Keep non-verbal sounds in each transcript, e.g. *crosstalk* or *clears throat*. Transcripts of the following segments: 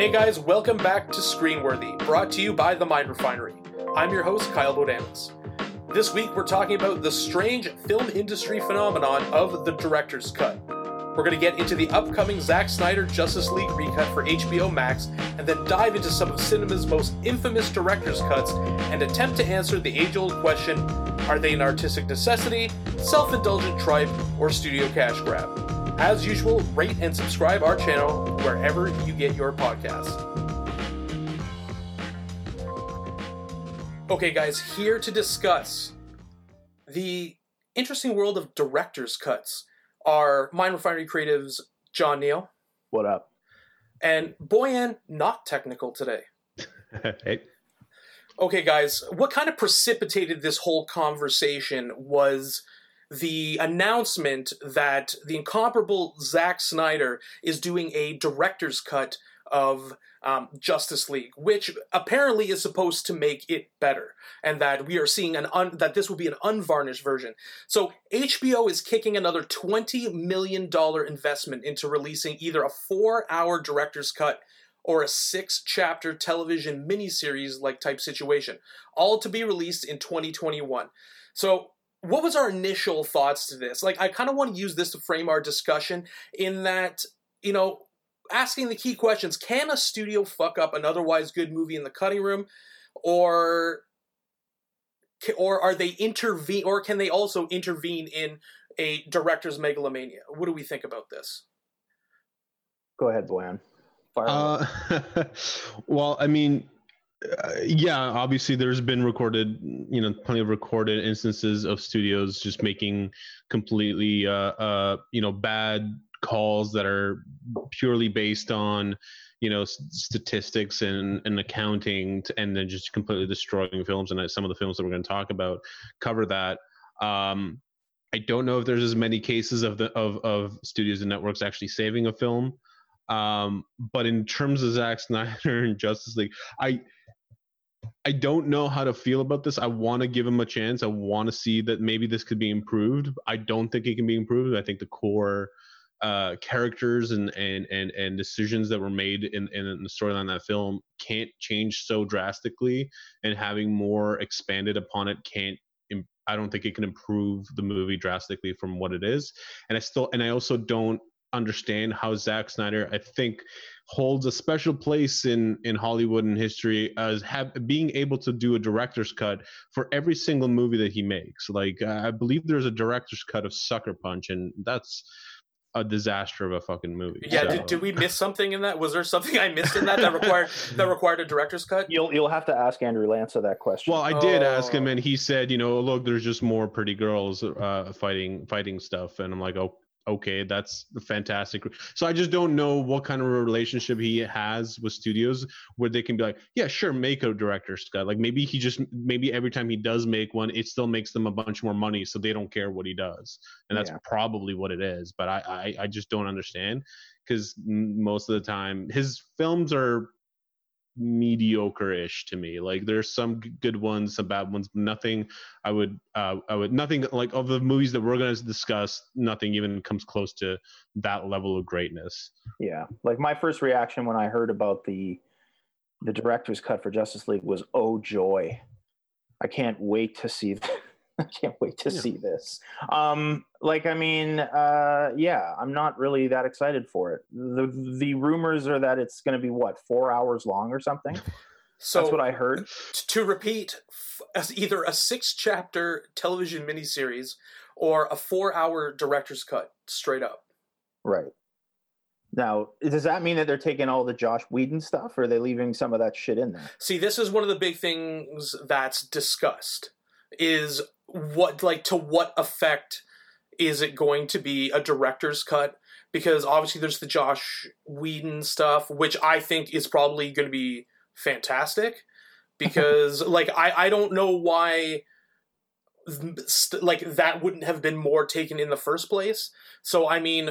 Hey guys, welcome back to Screenworthy, brought to you by The Mind Refinery. I'm your host, Kyle Bodanis. This week we're talking about the strange film industry phenomenon of the director's cut. We're going to get into the upcoming Zack Snyder Justice League recut for HBO Max, and then dive into some of cinema's most infamous director's cuts and attempt to answer the age old question are they an artistic necessity, self indulgent tripe, or studio cash grab? As usual, rate and subscribe our channel wherever you get your podcasts. Okay, guys, here to discuss the interesting world of director's cuts are Mind Refinery Creatives John Neal What up? and Boyan, not technical today. *laughs* hey. Okay, guys, what kind of precipitated this whole conversation was the announcement that the incomparable Zack Snyder is doing a director's cut of um, Justice League, which apparently is supposed to make it better, and that we are seeing an un- that this will be an unvarnished version. So HBO is kicking another twenty million dollar investment into releasing either a four-hour director's cut or a six-chapter television miniseries like type situation, all to be released in 2021. So what was our initial thoughts to this? Like, I kind of want to use this to frame our discussion in that, you know, asking the key questions can a studio fuck up an otherwise good movie in the cutting room? Or. Or are they intervene, or can they also intervene in a director's megalomania? What do we think about this? Go ahead, Boyan. Fire. Uh, *laughs* well, I mean, uh, yeah, obviously there's been recorded, you know, plenty of recorded instances of studios just making completely, uh, uh, you know, bad calls that are purely based on, you know, statistics and, and accounting, and then just completely destroying films. And some of the films that we're going to talk about cover that. Um, I don't know if there's as many cases of the of of studios and networks actually saving a film. Um, but in terms of Zack Snyder *laughs* and Justice League, I I don't know how to feel about this. I want to give him a chance. I want to see that maybe this could be improved. I don't think it can be improved. I think the core uh, characters and, and and and decisions that were made in in the storyline of that film can't change so drastically, and having more expanded upon it can't. I don't think it can improve the movie drastically from what it is. And I still and I also don't understand how Zack Snyder, I think, holds a special place in in Hollywood and history as have being able to do a director's cut for every single movie that he makes. Like uh, I believe there's a director's cut of Sucker Punch, and that's a disaster of a fucking movie. Yeah, So- did, did we miss something in that? Was there something I missed in that that required that required a director's cut? You'll you'll have to ask Andrew Lanza that question. Well, I did ask him, Oh. and he said, you know, look, there's just more pretty girls uh, fighting fighting stuff, and I'm like, oh, okay, that's fantastic. So I just don't know what kind of a relationship he has with studios where they can be like, yeah, sure, make a director's cut. Like maybe he just maybe every time he does make one, it still makes them a bunch more money, so they don't care what he does, and that's Yeah. probably what it is. But I I, I just don't understand because most of the time his films are mediocre-ish to me like there's some good ones some bad ones nothing i would uh i would nothing like of the movies that we're going to discuss nothing even comes close to that level of greatness yeah, like my first reaction when I heard about the the director's cut for Justice League was, "Oh joy! I can't wait to see. *laughs* *laughs* I can't wait to Yeah. see this." Um, like, I mean, uh, yeah, I'm not really that excited for it. the The rumors are that it's going to be what four hours long or something. So That's what I heard. t- to repeat, f- as either a six-chapter television miniseries or a four-hour director's cut, straight up. Right. Now, does that mean that they're taking all the Josh Whedon stuff, or are they leaving some of that shit in there? See, this is one of the big things that's discussed is what like to what effect is it going to be a director's cut because obviously there's the Josh Whedon stuff which I think is probably going to be fantastic because *laughs* like I I don't know why st- like that wouldn't have been more taken in the first place. So I mean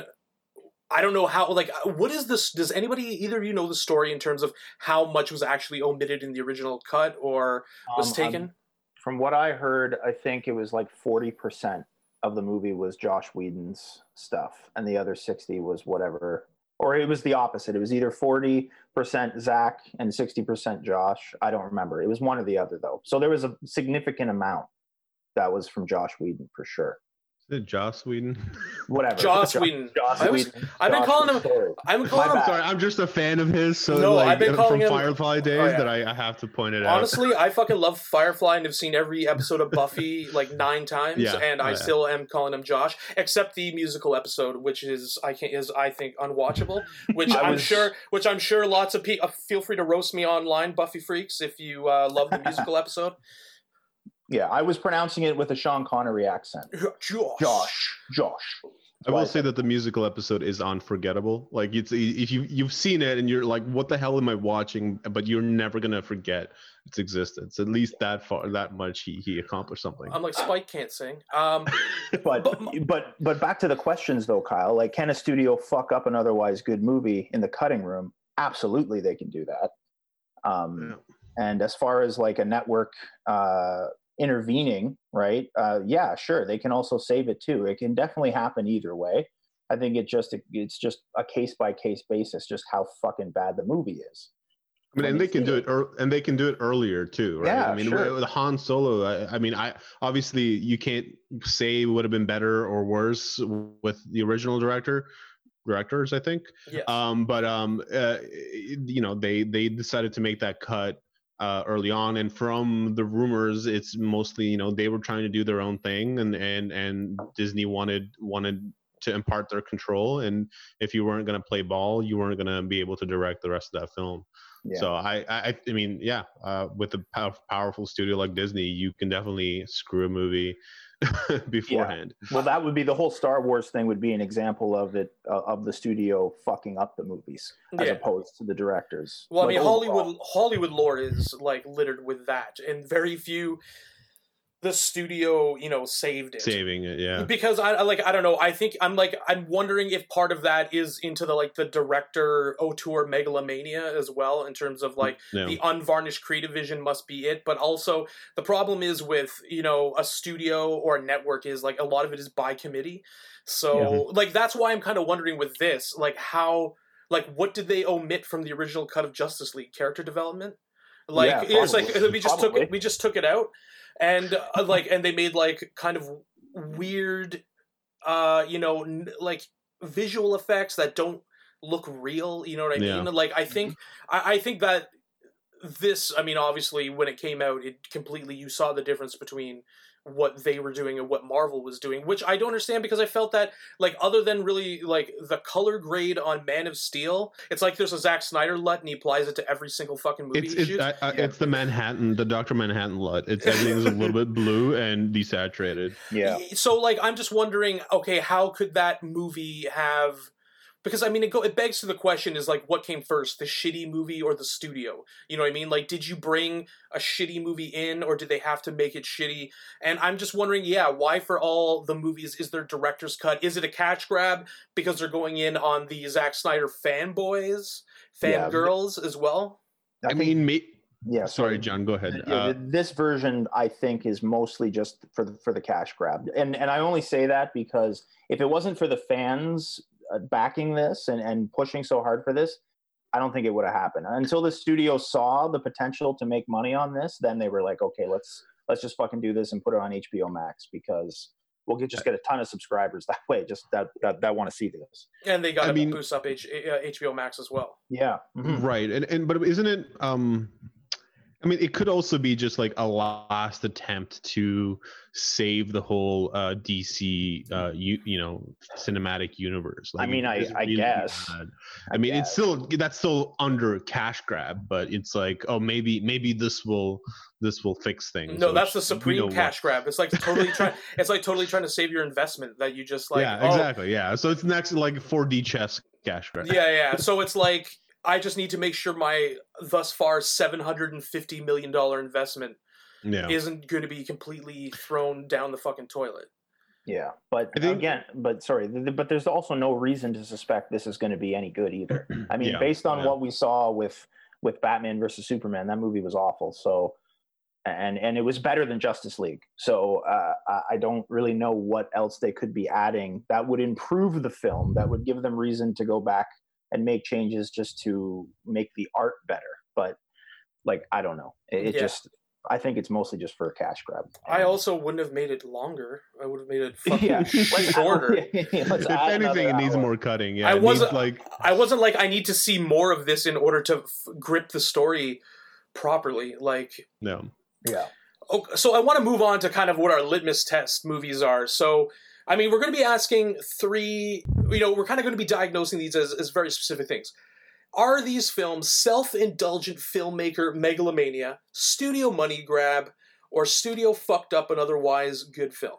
I don't know how like what is this does anybody either of you know the story in terms of how much was actually omitted in the original cut or was Um, taken? From what I heard, I think it was like forty percent of the movie was Josh Whedon's stuff, and the other sixty was whatever or it was the opposite. It was either forty percent Zach and sixty percent Josh. I don't remember. It was one or the other though. So there was a significant amount that was from Josh Whedon for sure. Is it Joss Whedon? *laughs* Whatever. Joss Whedon. Joss I was- Whedon. I've been Josh calling him- Story. I'm My calling him. Sorry, I'm just a fan of his. So No, like, I've been calling from him- Firefly days Oh, yeah. that I, I have to point it out. Honestly, I fucking love Firefly and have seen every episode of Buffy *laughs* like nine times, Yeah, and I yeah. still am calling him Josh, except the musical episode, which is I can't is I think unwatchable. Which *laughs* I I'm was- sure, which I'm sure lots of people feel free to roast me online, Buffy freaks, if you uh, love the musical episode. Yeah, I was pronouncing it with a Sean Connery accent. *laughs* Josh. Josh. Josh. I will say that the musical episode is unforgettable. Like it's if you you've seen it and you're like, what the hell am I watching? But you're never gonna forget its existence. At least that far, that much he he accomplished something. I'm like Spike can't sing. Um, *laughs* But But- but but back to the questions though, Kyle. Like, can a studio fuck up an otherwise good movie in the cutting room? Absolutely, they can do that. Um, And as far as like a network uh, intervening, right? Uh, yeah, sure, they can also save it too. It can definitely happen either way. I think it just it's just a case by case basis, just how fucking bad the movie is. I mean, and they can do it. it, and they can do it earlier too, right? Yeah, I mean, sure. with Han Solo, I, I mean, I obviously you can't say would have been better or worse with the original director, directors, I think. yes. Um, but um, uh, you know, they they decided to make that cut uh, early on, and from the rumors, it's mostly you know they were trying to do their own thing, and and and Disney wanted wanted to impart their control, and if you weren't going to play ball, you weren't going to be able to direct the rest of that film. Yeah. So I, I, I mean, yeah, uh, with a pow- powerful studio like Disney, you can definitely screw a movie *laughs* beforehand. Well, that would be the whole Star Wars thing. Would be an example of it uh, of the studio fucking up the movies as Yeah. opposed to the directors. Well, I Like, mean, overall. Hollywood Hollywood lore is like littered with that, and very few the studio, you know, saved it. Saving it, yeah. Because I I like I don't know. I think I'm like I'm wondering if part of that is into the like the director auteur megalomania as well in terms of like yeah. the unvarnished creative vision must be it but also the problem is with you know a studio or a network is like a lot of it is by committee so like that's why i'm kind of wondering with this like how like what did they omit from the original cut of justice league character development like Yeah, it's like we just took it we just took it out and uh, like and they made like kind of weird uh you know n- like visual effects that don't look real you know what i Yeah. mean like i think I, I think that this i mean obviously when it came out it completely you saw the difference between what they were doing and what marvel was doing which i don't understand because i felt that like other than really like the color grade on man of steel it's like there's a Zack snyder lut and he applies it to every single fucking movie It's he it's, shoots I, I, Yeah. it's the Manhattan, the Doctor Manhattan LUT. It's everything's a little bit blue and desaturated. yeah, *laughs* So like I'm just wondering, okay, how could that movie have because I mean it go it begs to the question is like what came first, the shitty movie or the studio? You know what I mean? Like did you bring a shitty movie in or did they have to make it shitty? And I'm just wondering, yeah, why for all the movies is there director's cut? Is it a cash grab because they're going in on the Zack Snyder fanboys, Yeah. fangirls as well? I mean, ma- yeah. sorry, John, go ahead. Yeah, Uh, this version I think is mostly just for the, for the cash grab, and and I only say that because if it wasn't for the fans backing this and and pushing so hard for this, I don't think it would have happened. Until the studio saw the potential to make money on this, then they were like, okay, let's let's just fucking do this and put it on HBO Max because we'll get just get a ton of subscribers that way, just that that, that want to see this. And they got to mean- boost up H- uh, HBO Max as well. Yeah, mhm. right and and but isn't it um i mean it could also be just like a last attempt to save the whole uh dc uh you you know cinematic universe I mean, I- it's I guess. bad. i mean it's guess. still that's still under cash grab but it's like oh maybe maybe this will this will fix things No, that's the supreme know what- cash grab. It's like totally trying. It's like totally trying to save your investment that you just like. yeah oh, exactly yeah so it's next like 4d chess cash grab Yeah, yeah. So it's like I just need to make sure my thus far seven hundred and fifty million dollar investment yeah isn't going to be completely thrown down the fucking toilet. Yeah, but think- again, but sorry, th- th- but there's also no reason to suspect this is going to be any good either. *clears throat* I mean, Yeah, based on yeah. what we saw with with Batman versus Superman, that movie was awful. So, and and it was better than Justice League. So uh, I- I don't really know what else they could be adding that would improve the film, that would give them reason to go back and make changes just to make the art better. But like I don't know, it, it Yeah. just I think it's mostly just for a cash grab. I also wouldn't have made it longer. I would have made it *laughs* fucking yeah, let's shorter. Let's *laughs* if anything, it needs hour. more cutting. Yeah, I wasn't- like I wasn't like I need to see more of this in order to f- grip the story properly. Like no. Yeah. Oh, so I want to move on to kind of what our litmus test movies are. So, I mean, we're going to be asking three, you know, we're kind of going to be diagnosing these as, as very specific things. Are these films self indulgent filmmaker megalomania, studio money grab, or studio fucked up and otherwise good film?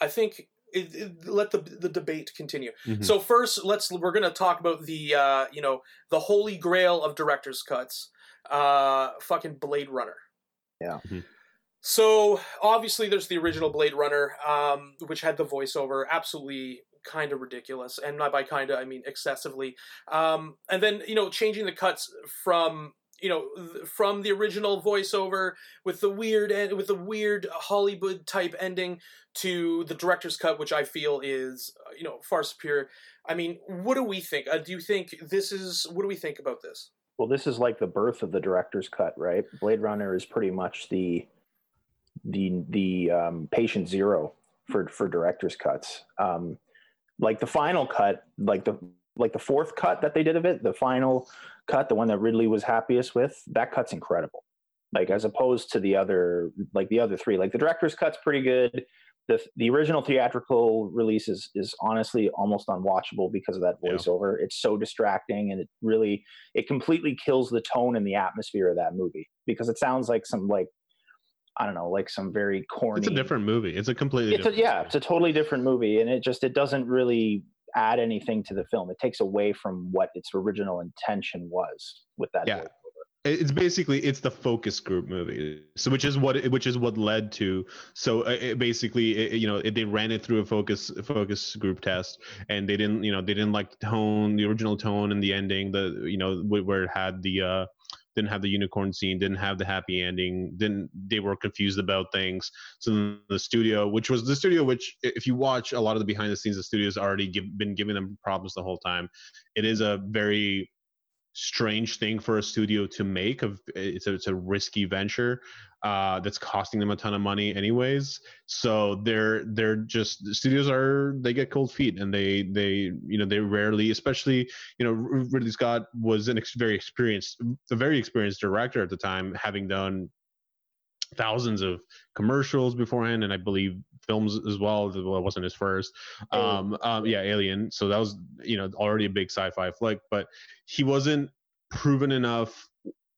I think it, it- let the the debate continue. Mhm. So first, let's we're going to talk about the uh, you know the holy grail of director's cuts, uh, fucking Blade Runner. Yeah. Mhm. So obviously, there's the original Blade Runner, um, which had the voiceover, absolutely kind of ridiculous, and not by kind of I mean excessively. Um, and then you know changing the cuts from you know th- from the original voiceover with the weird en- with the weird Hollywood type ending to the director's cut, which I feel is uh, you know far superior. I mean, what do we think? Uh, do you think this is what do we think about this? Well, this is like the birth of the director's cut, right? Blade Runner is pretty much the the the um, patient zero for for director's cuts. Um, like the final cut, like the like the fourth cut that they did of it, the final cut, the one that Ridley was happiest with, that cut's incredible. Like as opposed to the other, like the other three, like the director's cut's pretty good. The the original theatrical release is is honestly almost unwatchable because of that Yeah. voiceover. It's so distracting and it really it completely kills the tone and the atmosphere of that movie because it sounds like some like I don't know, like some very corny. It's a different movie. It's a completely It's a, yeah, it's a totally different movie, and it just it doesn't really add anything to the film. It takes away from what its original intention was with that. Yeah. voiceover. it's basically it's the focus group movie so which is what which is what led to so uh, it basically it, you know it, they ran it through a focus focus group test and they didn't you know they didn't like the tone the original tone and the ending the you know where it had the uh didn't have the unicorn scene didn't have the happy ending didn't they were confused about things. So the studio which was the studio which if you watch a lot of the behind the scenes the studio's already give, been giving them problems the whole time. It is a very strange thing for a studio to make of it's a, it's a risky venture uh that's costing them a ton of money anyways. So they're they're just studios are they get cold feet and they they you know they rarely especially you know ridley scott was an ex- very experienced a very experienced director at the time having done thousands of commercials beforehand and i believe films as well well it wasn't his first. Um, um yeah alien. So that was you know already a big sci-fi flick but he wasn't proven enough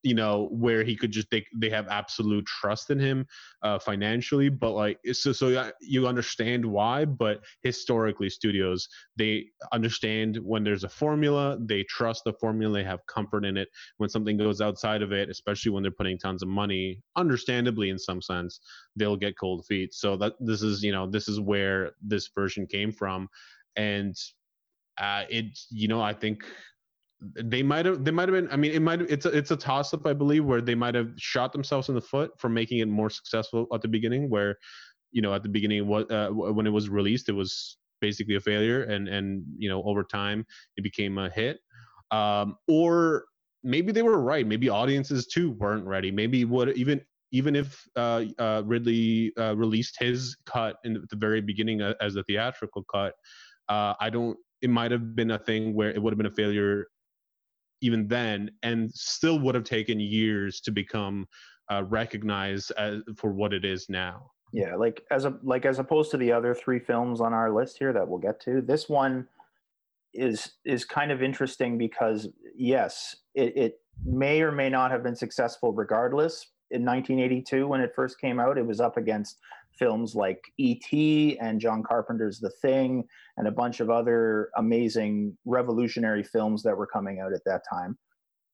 you know where he could just they, they have absolute trust in him uh financially but like so so you understand why but historically studios they understand when there's a formula they trust the formula they have comfort in it. When something goes outside of it especially when they're putting tons of money understandably in some sense they'll get cold feet. So that this is you know this is where this version came from. And uh it you know i think they might have they might have been i mean it might it's a, it's a toss up i believe where they might have shot themselves in the foot for making it more successful at the beginning where you know at the beginning what uh, when it was released it was basically a failure and and you know over time it became a hit um or maybe they were right maybe audiences too weren't ready maybe what even even if uh, uh, Ridley uh, released his cut in the very beginning uh, as a theatrical cut, uh, I don't. It might have been a thing where it would have been a failure even then, and still would have taken years to become uh, recognized as, for what it is now. Yeah, like as a like as opposed to the other three films on our list here that we'll get to, this one is is kind of interesting because yes, it, it may or may not have been successful regardless. In 1982, when it first came out, it was up against films like E.T. and John Carpenter's The Thing and a bunch of other amazing revolutionary films that were coming out at that time.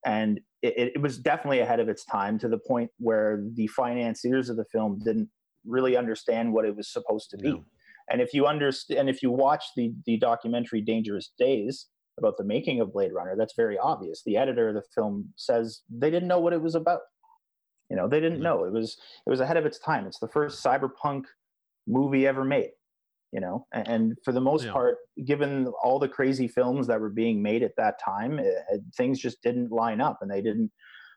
And it, it was definitely ahead of its time to the point where the financiers of the film didn't really understand what it was supposed to be. No. And if you understand, and if you watch the the documentary Dangerous Days about the making of Blade Runner, that's very obvious. The editor of the film says they didn't know what it was about. You know, they didn't Mhm. know it was it was ahead of its time. It's the first cyberpunk movie ever made. you know and, and for the most Yeah. part given all the crazy films that were being made at that time it, it- things just didn't line up and they didn't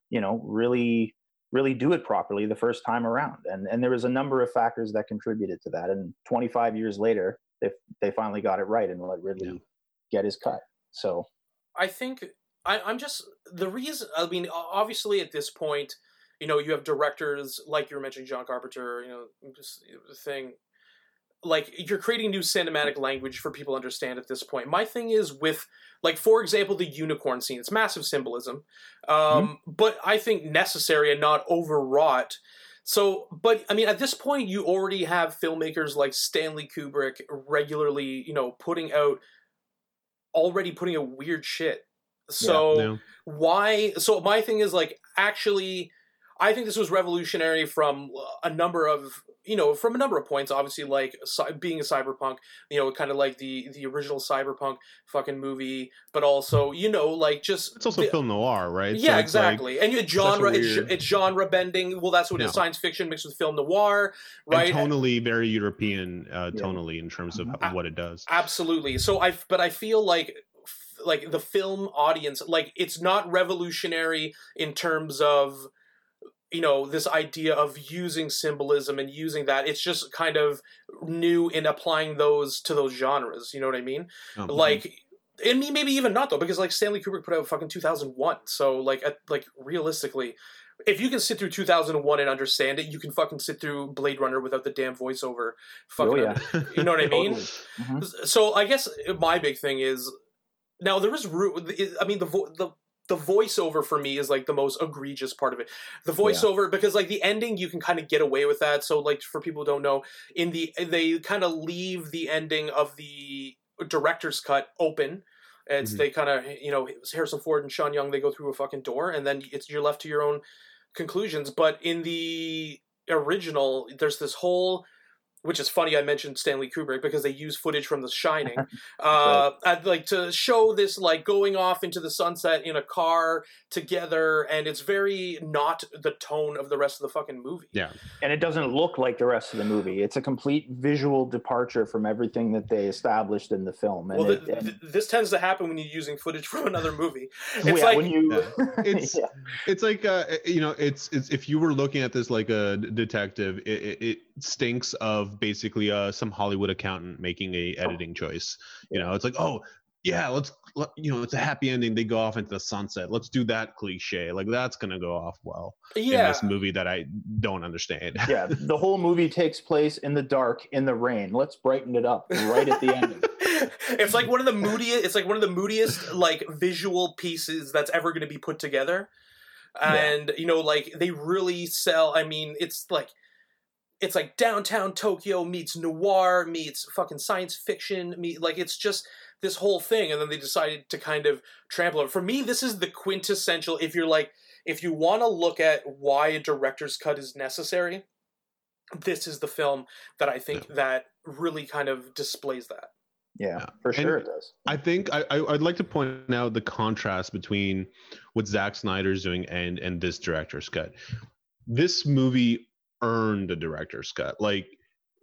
you know really really do it properly the first time around and and there was a number of factors that contributed to that and 25 years later they they finally got it right and let ridley Yeah. get his cut so I think I, I'm just the reason. I mean, obviously, at this point, you know, you have directors like you were mentioning, John Carpenter. You know, just the thing. Like you're creating new cinematic language for people to understand at this point. My thing is with, like, for example, the unicorn scene. It's massive symbolism, um, but I think necessary and not overwrought. So, but I mean, at this point, you already have filmmakers like Stanley Kubrick regularly, you know, putting out, already putting out weird shit. So Yeah. why? So my thing is like, actually, I think this was revolutionary from a number of, you know, from a number of points. Obviously, like being a cyberpunk, you know, kind of like the the original cyberpunk fucking movie, but also, you know, like just It's also the- film noir, right? So yeah, like- exactly. and your genre, it's, weird- it's genre bending. Well, that's what it is: science fiction mixed with film noir, right? and tonally very European, uh, Yeah. tonally in terms of Mhm. what it does. Absolutely. So I, but I feel like, like the film audience, like it's not revolutionary in terms of, you know, this idea of using symbolism and using that. It's just kind of new in applying those to those genres. You know what I mean? Um, Like. And me, maybe even not though, because like Stanley Kubrick put out fucking two thousand one. So like, at, like realistically, if you can sit through two thousand one and understand it, you can fucking sit through Blade Runner without the damn voiceover. Fucking, Oh, yeah. *laughs* you know what I *laughs* mean? Mhm. So I guess my big thing is now there is ru- I mean the vo- the the voiceover for me is like the most egregious part of it. The voiceover because like the ending you can kind of get away with that. So like for people who don't know, in the they kind of leave the ending of the director's cut open. It's Mhm. they kind of you know Harrison Ford and Sean Young they go through a fucking door and then it's you're left to your own conclusions. But in the original, there's this whole which is funny I mentioned Stanley Kubrick because they use footage from The Shining, *laughs* uh, I'd like to show this like going off into the sunset in a car together, and it's very not the tone of the rest of the fucking movie. yeah, and it doesn't look like the rest of the movie. It's a complete visual departure from everything that they established in the film. And Well, it, th- and- this tends to happen when you're using footage from another movie. *laughs* It's yeah, like when you, *laughs* It's- yeah, it's like uh, you know, it's it's if you were looking at this like a detective, it, it, it stinks of basically uh some Hollywood accountant making a editing choice. You know, it's like oh yeah, let's let, you know, it's a happy ending. They go off into the sunset. Let's do that cliche. Like that's gonna go off well in this movie that I don't understand. yeah, the whole movie takes place in the dark, in the rain. Let's brighten it up right at the end. *laughs* it's like one of the moodiest. It's like one of the moodiest like visual pieces that's ever going to be put together, Yeah. and you know, like they really sell. I mean, it's like it's like downtown Tokyo meets noir meets fucking science fiction meet like it's just this whole thing, and then they decided to kind of trample it. For me, this is the quintessential. If you're like, if you want to look at why a director's cut is necessary, this is the film that I think that really kind of displays that. Yeah, Yeah. for And- sure it does. I think I, I I'd like to point out the contrast between what Zack Snyder's doing and and this director's cut. This movie earned a director's cut. Like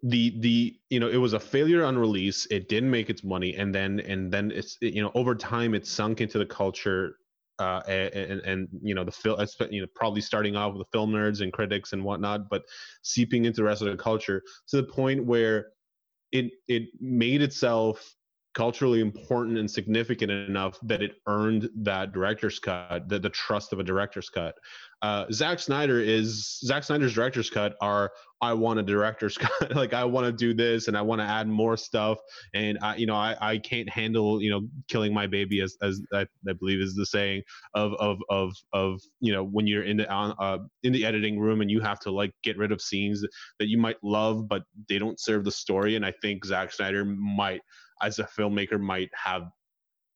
the the you know it was a failure on release. It didn't make its money, and then and then it's you know over time it sunk into the culture. Uh, and, and and you know the film, you know, probably starting off with the film nerds and critics and whatnot, but seeping into the rest of the culture to the point where it it made itself culturally important and significant enough that it earned that director's cut, the, the trust of a director's cut. Uh, Zack Snyder is Zack Snyder's director's cut are I want a director's *laughs* cut, like I want to do this and I want to add more stuff, and I, you know, I, I can't handle you know killing my baby as as I, I believe is the saying of of of of you know when you're in the on uh, in the editing room and you have to like get rid of scenes that you might love but they don't serve the story, and I think Zack Snyder might as a filmmaker might have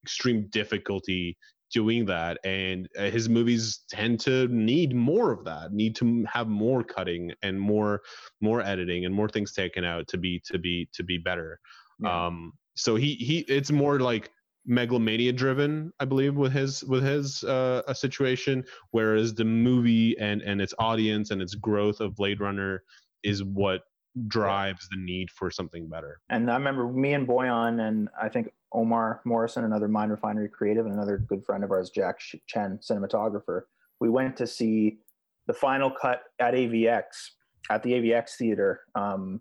extreme difficulty doing that and uh, his movies tend to need more of that need to have more cutting and more more editing and more things taken out to be to be to be better Yeah. um so he he it's more like megalomania driven i believe with his with his uh a situation whereas the movie and and its audience and its growth of blade runner is what drives the need for something better. And I remember me and Boyan and I think Omar Morrison, another Mind Refinery creative, and another good friend of ours, Jack Chen, cinematographer. We went to see the final cut at AVX at the AVX theater um,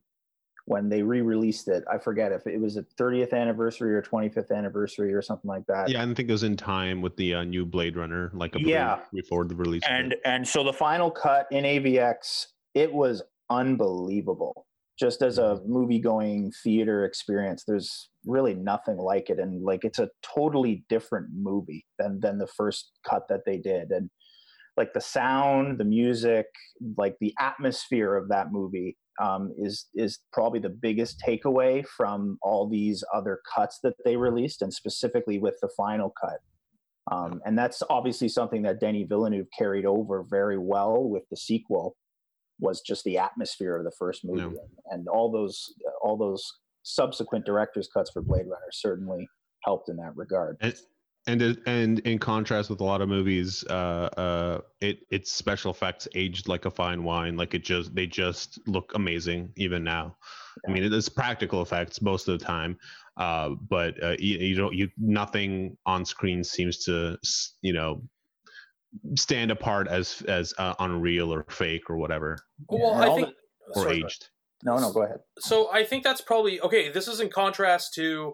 when they re-released it. I forget if it was a 30th anniversary or 25th anniversary or something like that. Yeah, I think it was in time with the uh, new Blade Runner, like a yeah before the release. And and so the final cut in AVX, it was unbelievable. Just as a mm-hmm. movie-going theater experience, there's really nothing like it, and like it's a totally different movie than than the first cut that they did, and like the sound, the music, like the atmosphere of that movie um, is is probably the biggest takeaway from all these other cuts that they released, and specifically with the final cut. Um, and that's obviously something that Denis Villeneuve carried over very well with the sequel. Was just the atmosphere of the first movie, yeah. and all those all those subsequent director's cuts for Blade Runner certainly helped in that regard. And, and and in contrast with a lot of movies uh uh it its special effects aged like a fine wine like it just they just look amazing even now yeah. i mean it's practical effects most of the time uh but uh, you, you don't you nothing on screen seems to you know stand apart as as uh, unreal or fake or whatever well i think or sorry, aged no no go ahead so i think that's probably okay this is in contrast to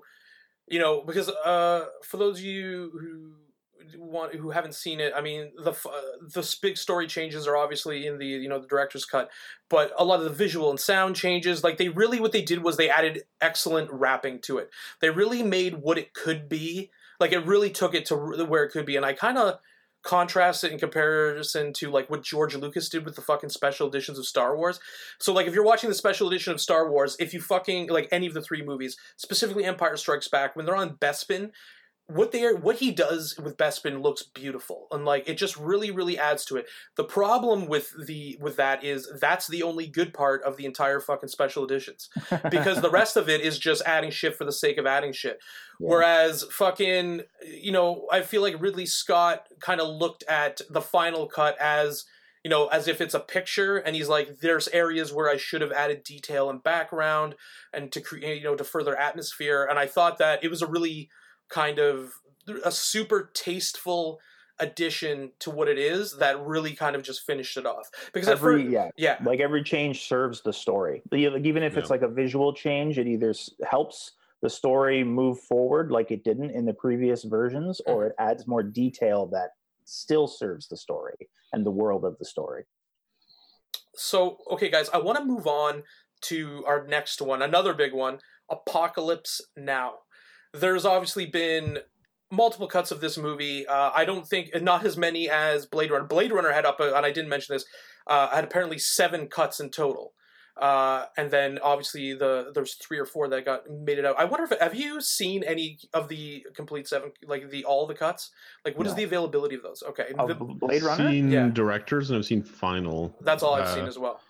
you know, because uh, for those of you who want who haven't seen it, I mean, the uh, the big story changes are obviously in the you know the director's cut, but a lot of the visual and sound changes, like they really what they did was they added excellent wrapping to it. They really made what it could be. Like it really took it to where it could be, and I kind of contrast it in comparison to like what George Lucas did with the fucking special editions of Star Wars. So like if you're watching the special edition of Star Wars, if you fucking like any of the three movies, specifically Empire Strikes Back, when they're on Bespin, what they are, what he does with Bespin looks beautiful, and like it just really, really adds to it. The problem with the with that is that's the only good part of the entire fucking special editions, *laughs* because the rest of it is just adding shit for the sake of adding shit. Yeah. Whereas fucking, you know, I feel like Ridley Scott kind of looked at the final cut as you know, as if it's a picture, and he's like, "There's areas where I should have added detail and background, and to create, you know, to further atmosphere." And I thought that it was a really kind of a super tasteful addition to what it is that really kind of just finished it off. Because every first, yeah yeah. like every change serves the story. Like even if yeah. it's like a visual change it either helps the story move forward like it didn't in the previous versions or mm-hmm. it adds more detail that still serves the story and the world of the story. So okay guys i want to move on to our next one another big one apocalypse now there's obviously been multiple cuts of this movie. Uh, I don't think not as many as Blade Runner. Blade Runner had up, and I didn't mention this, uh, had apparently seven cuts in total. Uh, and then obviously the there's three or four that got made it out. I wonder if have you seen any of the complete seven, like the all the cuts? Like what no. is the availability of those? Okay, of the, Blade Runner. Seen yeah. directors and I've seen final. That's all I've seen uh, as well.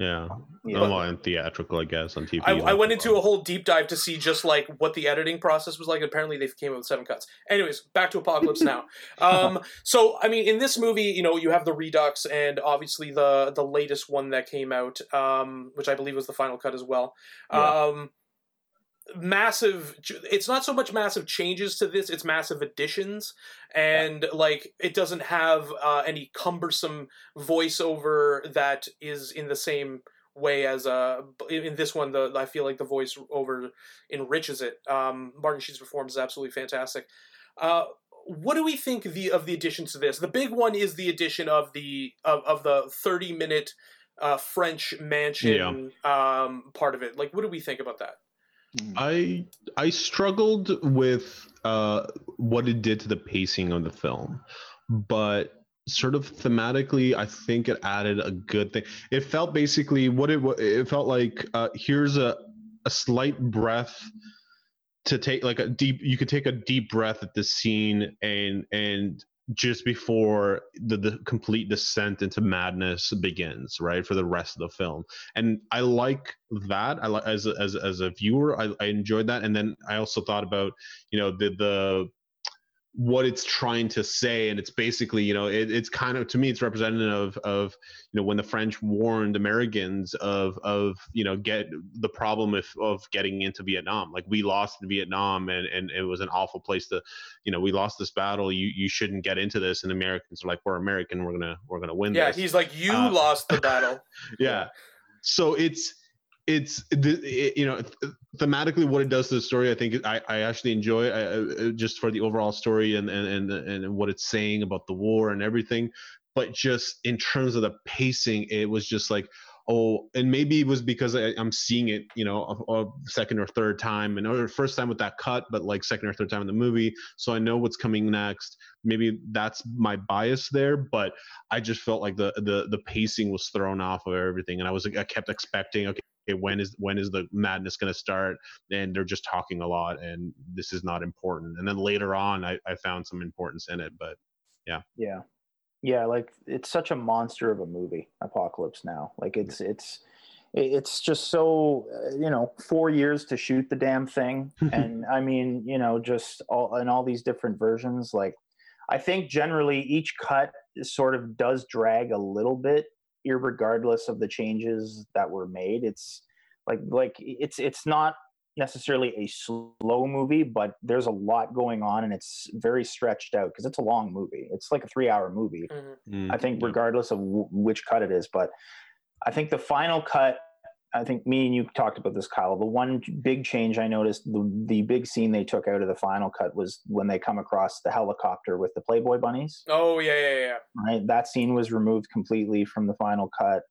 Yeah, yeah. well, and theatrical, I guess, on TV. I, I went into a whole deep dive to see just like what the editing process was like. Apparently, they came up with seven cuts. Anyways, back to Apocalypse Now. *laughs* Um, so, I mean, in this movie, you know, you have the Redux, and obviously the the latest one that came out, um, which I believe was the final cut as well. Yeah. Um, massive it's not so much massive changes to this it's massive additions and yeah. like it doesn't have uh, any cumbersome voiceover that is in the same way as uh in this one the i feel like the voice over enriches it um martin sheen's performance is absolutely fantastic uh what do we think the of the additions to this the big one is the addition of the of, of the 30 minute uh french mansion yeah. um part of it like what do we think about that. I I struggled with uh, what it did to the pacing of the film, but sort of thematically, I think it added a good thing. It felt basically what it it felt like. Uh, here's a a slight breath to take like a deep. You could take a deep breath at this scene and and just before the, the complete descent into madness begins right for the rest of the film. And i like that. I like as as, as a viewer I, I enjoyed that. And then i also thought about you know the the what it's trying to say and it's basically you know it, it's kind of to me it's representative of, of you know when the french warned americans of of you know get the problem of, of getting into vietnam. Like we lost in vietnam and and it was an awful place to you know we lost this battle. You you shouldn't get into this. And americans are like we're american. We're gonna we're gonna win yeah this. he's like you Uh, lost the *laughs* battle. Yeah. So it's it's it, you know thematically what it does to the story i think i, I actually enjoy it, I, I- uh, just for the overall story and, and and and what it's saying about the war and everything. But just in terms of the pacing it was just like oh and maybe it was because I, i'm seeing it you know a, a second or third time and or first time with that cut but like second or third time in the movie. So i know what's coming next. Maybe that's my bias there but i just felt like the the the pacing was thrown off of everything and i was i kept expecting okay when is when is the madness going to start? And they're just talking a lot and this is not important. And then later on I, I found some importance in it but yeah. Yeah. Yeah. like it's such a monster of a movie apocalypse now. Like it's it's it's just so uh, you know four years to shoot the damn thing. *laughs* And i mean you know just all in all these different versions like i think generally each cut sort of does drag a little bit irregardless of the changes that were made it's like like it's it's not necessarily a slow movie but there's a lot going on and it's very stretched out because it's a long movie it's like a three hour movie Mhm. Mm, I think regardless of w- which cut it is, but I think the final cut. I think me and you talked about this, Kyle. The one big change I noticed, the the big scene they took out of the final cut was when they come across the helicopter with the Playboy bunnies. oh yeah yeah yeah Right, that scene was removed completely from the final cut.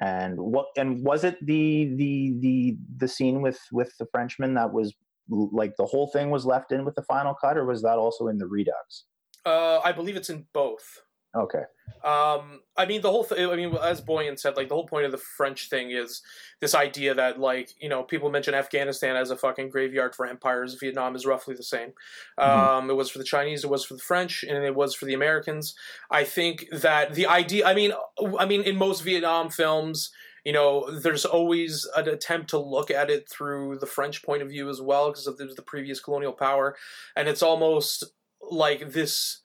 And what? And was it the the the the scene with with the Frenchman that was like the whole thing was left in with the final cut, or was that also in the Redux? uh i believe it's in both Okay. Um, I mean, the whole thing, I mean, as Boyan said, like, the whole point of the French thing is this idea that, like, you know, people mention Afghanistan as a fucking graveyard for empires. Vietnam is roughly the same. Um, it was for the Chinese, it was for the French, and it was for the Americans. I think that the idea, I mean, I mean, in most Vietnam films, you know, there's always an attempt to look at it through the French point of view as well, because of the, the previous colonial power. And it's almost like this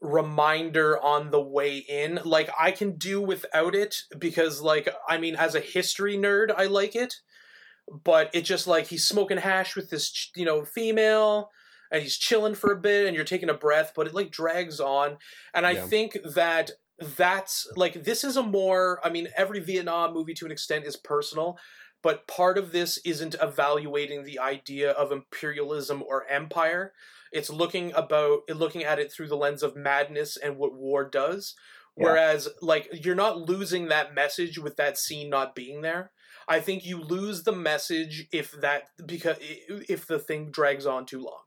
reminder on the way in. Like I can do without it because like I mean as a history nerd I like it, but it just like he's smoking hash with this you know female and he's chilling for a bit and you're taking a breath but it like drags on and I Yeah. think that that's like this is a more I mean every Vietnam movie to an extent is personal but part of this isn't evaluating the idea of imperialism or empire. It's looking about looking at it through the lens of madness and what war does. Yeah. whereas like you're not losing that message with that scene not being there. I think you lose the message if that because if the thing drags on too long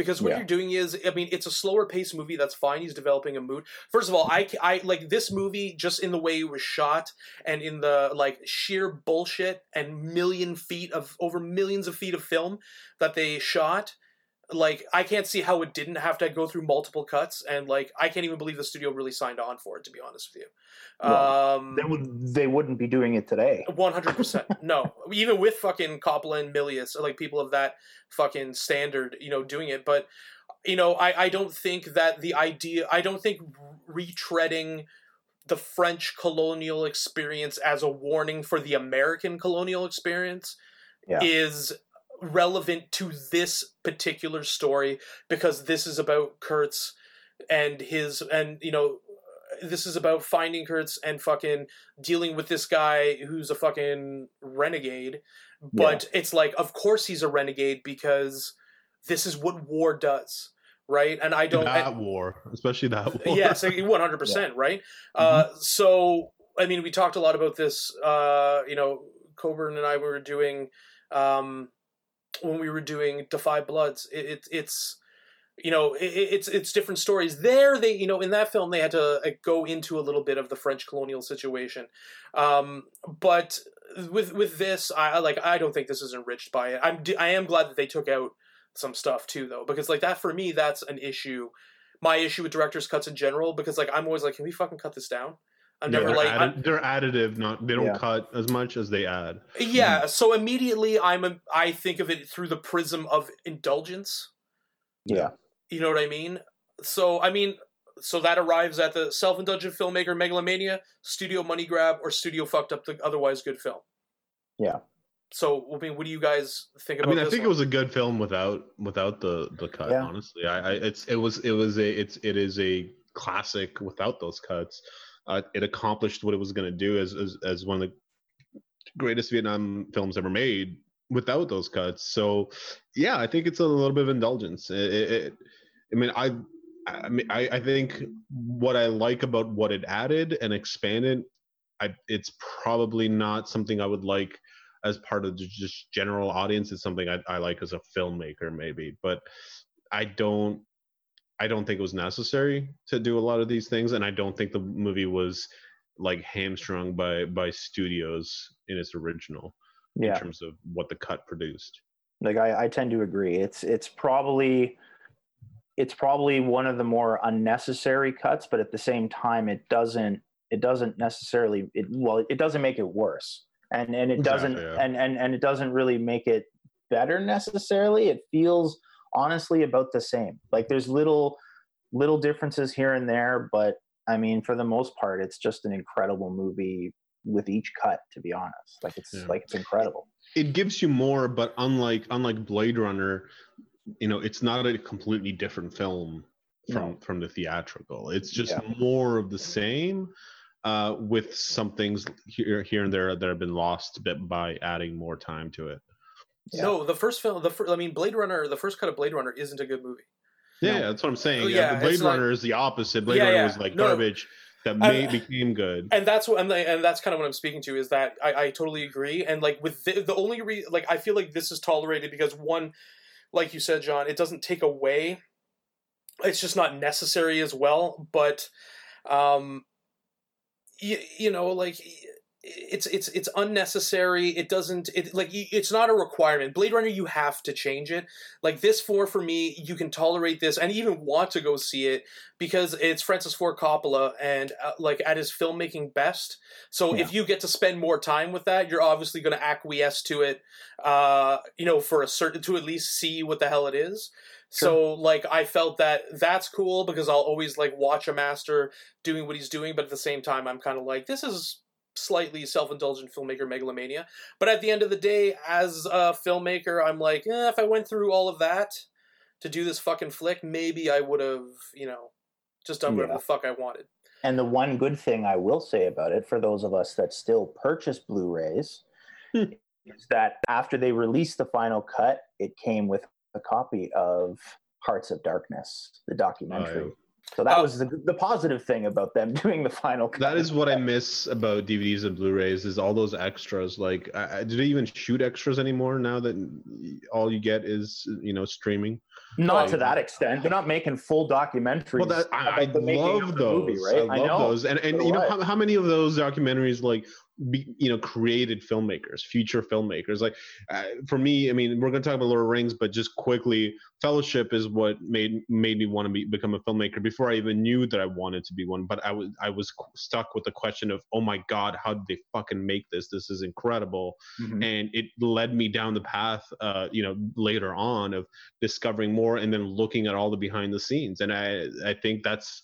because what Yeah. you're doing is i mean it's a slower paced movie that's fine he's developing a mood first of all i i like this movie just in the way it was shot and in the like sheer bullshit and million feet of over millions of feet of film that they shot like I can't see how it didn't have to go through multiple cuts, and like I can't even believe the studio really signed on for it. To be honest with you, Well, um, They would they wouldn't be doing it today. one hundred percent *laughs* no. Even with fucking Coppola and Milius, like people of that fucking standard, you know, doing it. But you know, I I don't think that the idea. I don't think retreading the French colonial experience as a warning for the American colonial experience Yeah. is relevant to this particular story because this is about Kurtz and his and you know this is about finding Kurtz and fucking dealing with this guy who's a fucking renegade. But it's like of course he's a renegade because this is what war does right? And I don't that war especially that *laughs* war. Yes, one hundred percent, right? Uh, so, I mean, we talked a lot about this. Uh, you know, Coburn and I were doing um, when we were doing Da 5 Bloods. It, it, it's you know, it, it's it's different stories. There, they you know, in that film, they had to uh, go into a little bit of the French colonial situation, um, but with with this, I like. I don't think this is enriched by it. I'm I am glad that they took out some stuff too, though, because like that for me, that's an issue my issue with director's cuts in general because like I'm always like, can we fucking cut this down? I'm never they're, like, addi- I'm, they're additive not they don't Yeah. cut as much as they add yeah. Mm. So immediately I'm a, I think of it through the prism of indulgence. Yeah. You know what I mean? So I mean, so that arrives at the self-indulgent filmmaker megalomania, studio money grab, or studio fucked up the otherwise good film. Yeah. So I mean, what do you guys think about? I about? mean, I think one? it was a good film without without the the cut. Yeah. Honestly, I, I it's it was it was a it's it is a classic without those cuts. Uh, it accomplished what it was going to do as, as as one of the greatest Vietnam films ever made without those cuts. So, yeah, I think it's a little bit of indulgence. It, it, I mean, I. I mean, I, I think what I like about what it added and expanded, I it's probably not something I would like as part of just general audience. It's something I, I like as a filmmaker, maybe, but I don't. I don't think it was necessary to do a lot of these things, and I don't think the movie was like hamstrung by by studios in its original Yeah. in terms of what the cut produced. like I, I tend to agree it's it's probably it's probably one of the more unnecessary cuts but at the same time it doesn't it doesn't necessarily it well it doesn't make it worse and and it doesn't Exactly, yeah. and, and and it doesn't really make it better necessarily it feels honestly about the same like there's little little differences here and there but i mean for the most part it's just an incredible movie with each cut to be honest like it's Yeah. like it's incredible it gives you more but unlike unlike blade runner you know it's not a completely different film from No. from the theatrical it's just Yeah. more of the same uh with some things here here and there that have been lost a bit by adding more time to it Yeah. No, the first film, the fir- I mean, Blade Runner, the first cut of Blade Runner isn't a good movie. yeah, No. that's what i'm saying Oh, yeah, yeah, blade it's like- runner is the opposite blade Yeah, runner yeah. was like No, no. garbage that I- may became good and that's what and, and that's kind of what i'm speaking to is that i, I totally agree and like with the, the only re like i feel like this is tolerated because one like you said john it doesn't take away it's just not necessary as well but um you, you know like it's it's it's unnecessary. It doesn't it like it's not a requirement. Blade runner you have to change it. Like this four for me you can tolerate this and even want to go see it because it's francis ford coppola and uh, like at his filmmaking best. So if you get to spend more time with that you're obviously going to acquiesce to it uh you know for a certain to at least see what the hell it is. So like i felt that that's cool because i'll always like watch a master doing what he's doing but at the same time i'm kind of like this is slightly self-indulgent filmmaker megalomania but at the end of the day as a filmmaker i'm like eh, if i went through all of that to do this fucking flick maybe i would have you know just done whatever Yeah. the fuck i wanted And the one good thing I will say about it, for those of us that still purchase Blu-rays, *laughs* is that after they released the final cut, it came with a copy of Hearts of Darkness, the documentary. Oh, yeah. So that Oh. was the, the positive thing about them *laughs* doing the final cut. that is what i miss about dvds and blu-rays is all those extras like I, I- do they even shoot extras anymore now that all you get is you know streaming Not to that extent. They're not making full documentaries. Well, that, I, I about the making of love those. movie, right? I love those. And and So you know how, how many of those documentaries like be, you know created filmmakers, future filmmakers. Like uh, for me, I mean, we're going to talk about Lord of the Rings, but just quickly, Fellowship is what made made me want to be, become a filmmaker before I even knew that I wanted to be one. But I was I was stuck with the question of, oh my god, how did they fucking make this? This is incredible Mhm. and it led me down the path uh you know later on of discovering more and then looking at all the behind the scenes and i i think that's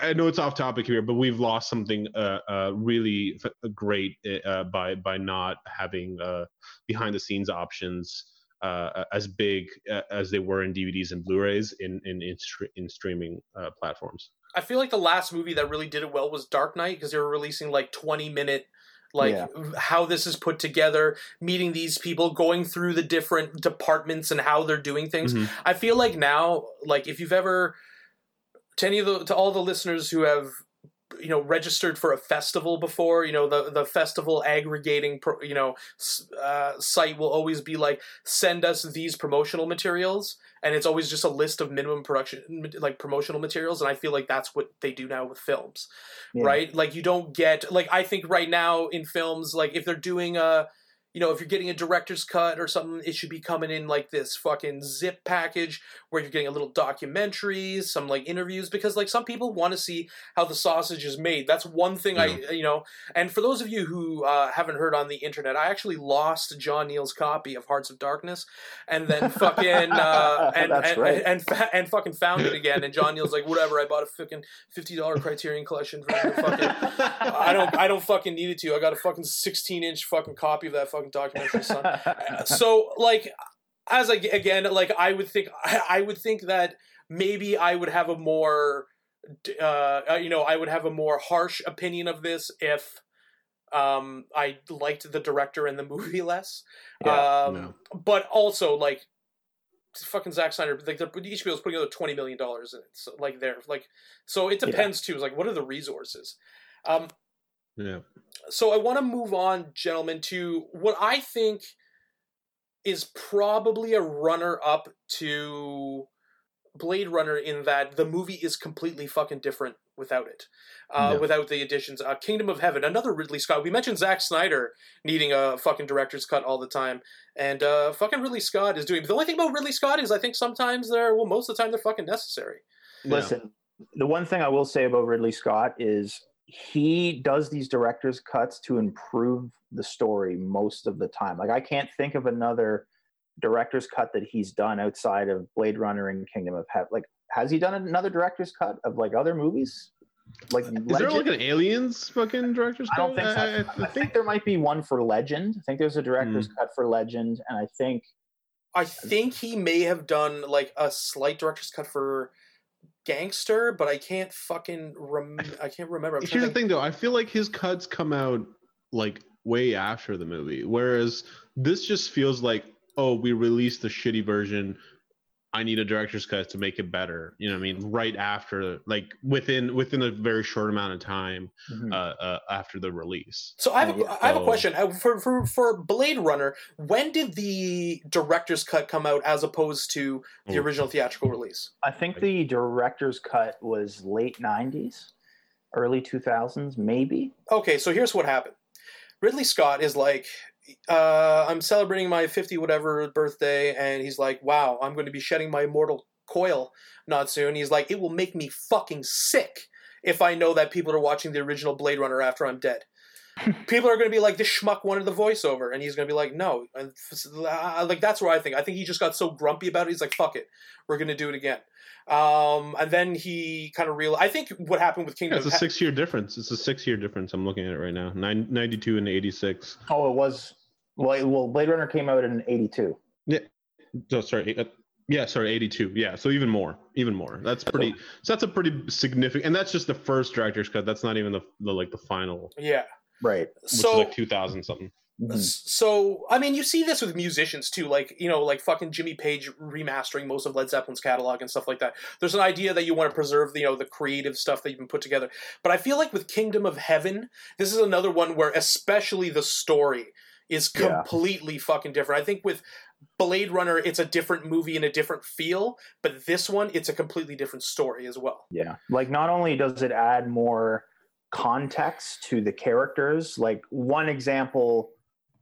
i know it's off topic here but we've lost something uh, uh really f- great uh by by not having uh behind the scenes options uh, as big uh, as they were in DVDs and Blu-rays in in in, stre- in streaming uh, platforms. I feel like the last movie that really did it well was Dark Knight because they were releasing like 20 minute like Yeah. how this is put together, meeting these people, going through the different departments and how they're doing things. Mhm. I feel like now like if you've ever to any of the to all the listeners who have you know registered for a festival before you know the the festival aggregating pro, you know uh, site will always be like send us these promotional materials and it's always just a list of minimum production like promotional materials and i feel like that's what they do now with films Yeah. right like you don't get like i think right now in films like if they're doing a you know, if you're getting a director's cut or something, it should be coming in like this fucking zip package where you're getting a little documentaries, some like interviews, because like some people want to see how the sausage is made. That's one thing. I, you know, and for those of you who uh, haven't heard on the internet, I actually lost John Neal's copy of Hearts of Darkness, and then fucking uh, *laughs* and and, right. and, and, fa- and fucking found it again. And John Neal's like, whatever, I bought a fucking fifty dollar Criterion Collection for fucking. I don't, I don't fucking need it to. I got a fucking sixteen inch fucking copy of that fucking documentary, son. *laughs* so like, as I again, like I would think, I, would think that maybe I would have a more, uh, uh, you know, I would have a more harsh opinion of this if. Um, I liked the director and the *laughs* movie less. Yeah, um, no. but also like fucking Zack Snyder, like the HBO is putting another twenty million dollars in it. So, like there, like so it Yeah. depends too. Like what are the resources? Um, Yeah. so I want to move on, gentlemen, to what I think is probably a runner up to Blade Runner in that the movie is completely fucking different without it, uh, Yeah. without the additions. Uh, Kingdom of Heaven, another Ridley Scott. We mentioned Zack Snyder needing a fucking director's cut all the time, and uh, fucking Ridley Scott is doing. The only thing about Ridley Scott is I think sometimes they're well, most of the time they're fucking necessary. Listen, the one thing I will say about Ridley Scott is he does these director's cuts to improve the story most of the time. Like I can't think of another director's cut that he's done outside of Blade Runner and Kingdom of Heaven. Like, has he done another director's cut of like other movies? Like, Is there like an aliens fucking director's I don't cut? think so. I, I, I- I think think there might be one for Legend. I think there's a director's hmm. cut for Legend, and I think I think he may have done like a slight director's cut for Gangster, but I can't fucking rem- I can't remember. I'm Here's the thing, though. I feel like his cuts come out like way after the movie, whereas this just feels like, oh, we released the shitty version. I need a director's cut to make it better. You know, what I mean, right after, like within within a very short amount of time Mhm. uh, uh, after the release. So I have a, Yeah. I have a question Uh, for, for for Blade Runner. When did the director's cut come out as opposed to the original theatrical release? I think the director's cut was late '90s, early 2000s, maybe. Okay, so here's what happened. Ridley Scott is like, uh, I'm celebrating my 50 whatever birthday, and he's like, wow, I'm going to be shedding my immortal coil not soon. He's like, it will make me fucking sick if I know that people are watching the original Blade Runner after I'm dead. *laughs* people are going to be like, this schmuck wanted the voiceover, and he's going to be like, no. And uh, like that's where I think. I think he just got so grumpy about it. He's like, fuck it, we're going to do it again. Um, and then he kind of realized. I think what happened with Yeah, Kingdom it's a six year difference. It's a six year difference. I'm looking at it right now. Nine, 92 and 86. Oh, it was. Well, well, Blade Runner came out in '82. Yeah. Oh, sorry. uh, Yeah, sorry, 82. Yeah, so even more, even more. That's pretty. So that's a pretty significant, and that's just the first director's cut. That's not even the, the like the final, yeah. Right. which So is like 2000 something. Mhm. So I mean, you see this with musicians too, like you know, like fucking Jimmy Page remastering most of Led Zeppelin's catalog and stuff like that. There's an idea that you want to preserve, the, you know, the creative stuff that you've been put together. But I feel like with Kingdom of Heaven, this is another one where, especially the story, is Yeah. completely fucking different. I think with Blade Runner, it's a different movie and a different feel, but this one, it's a completely different story as well. Yeah. Like, not only does it add more context to the characters, like one example,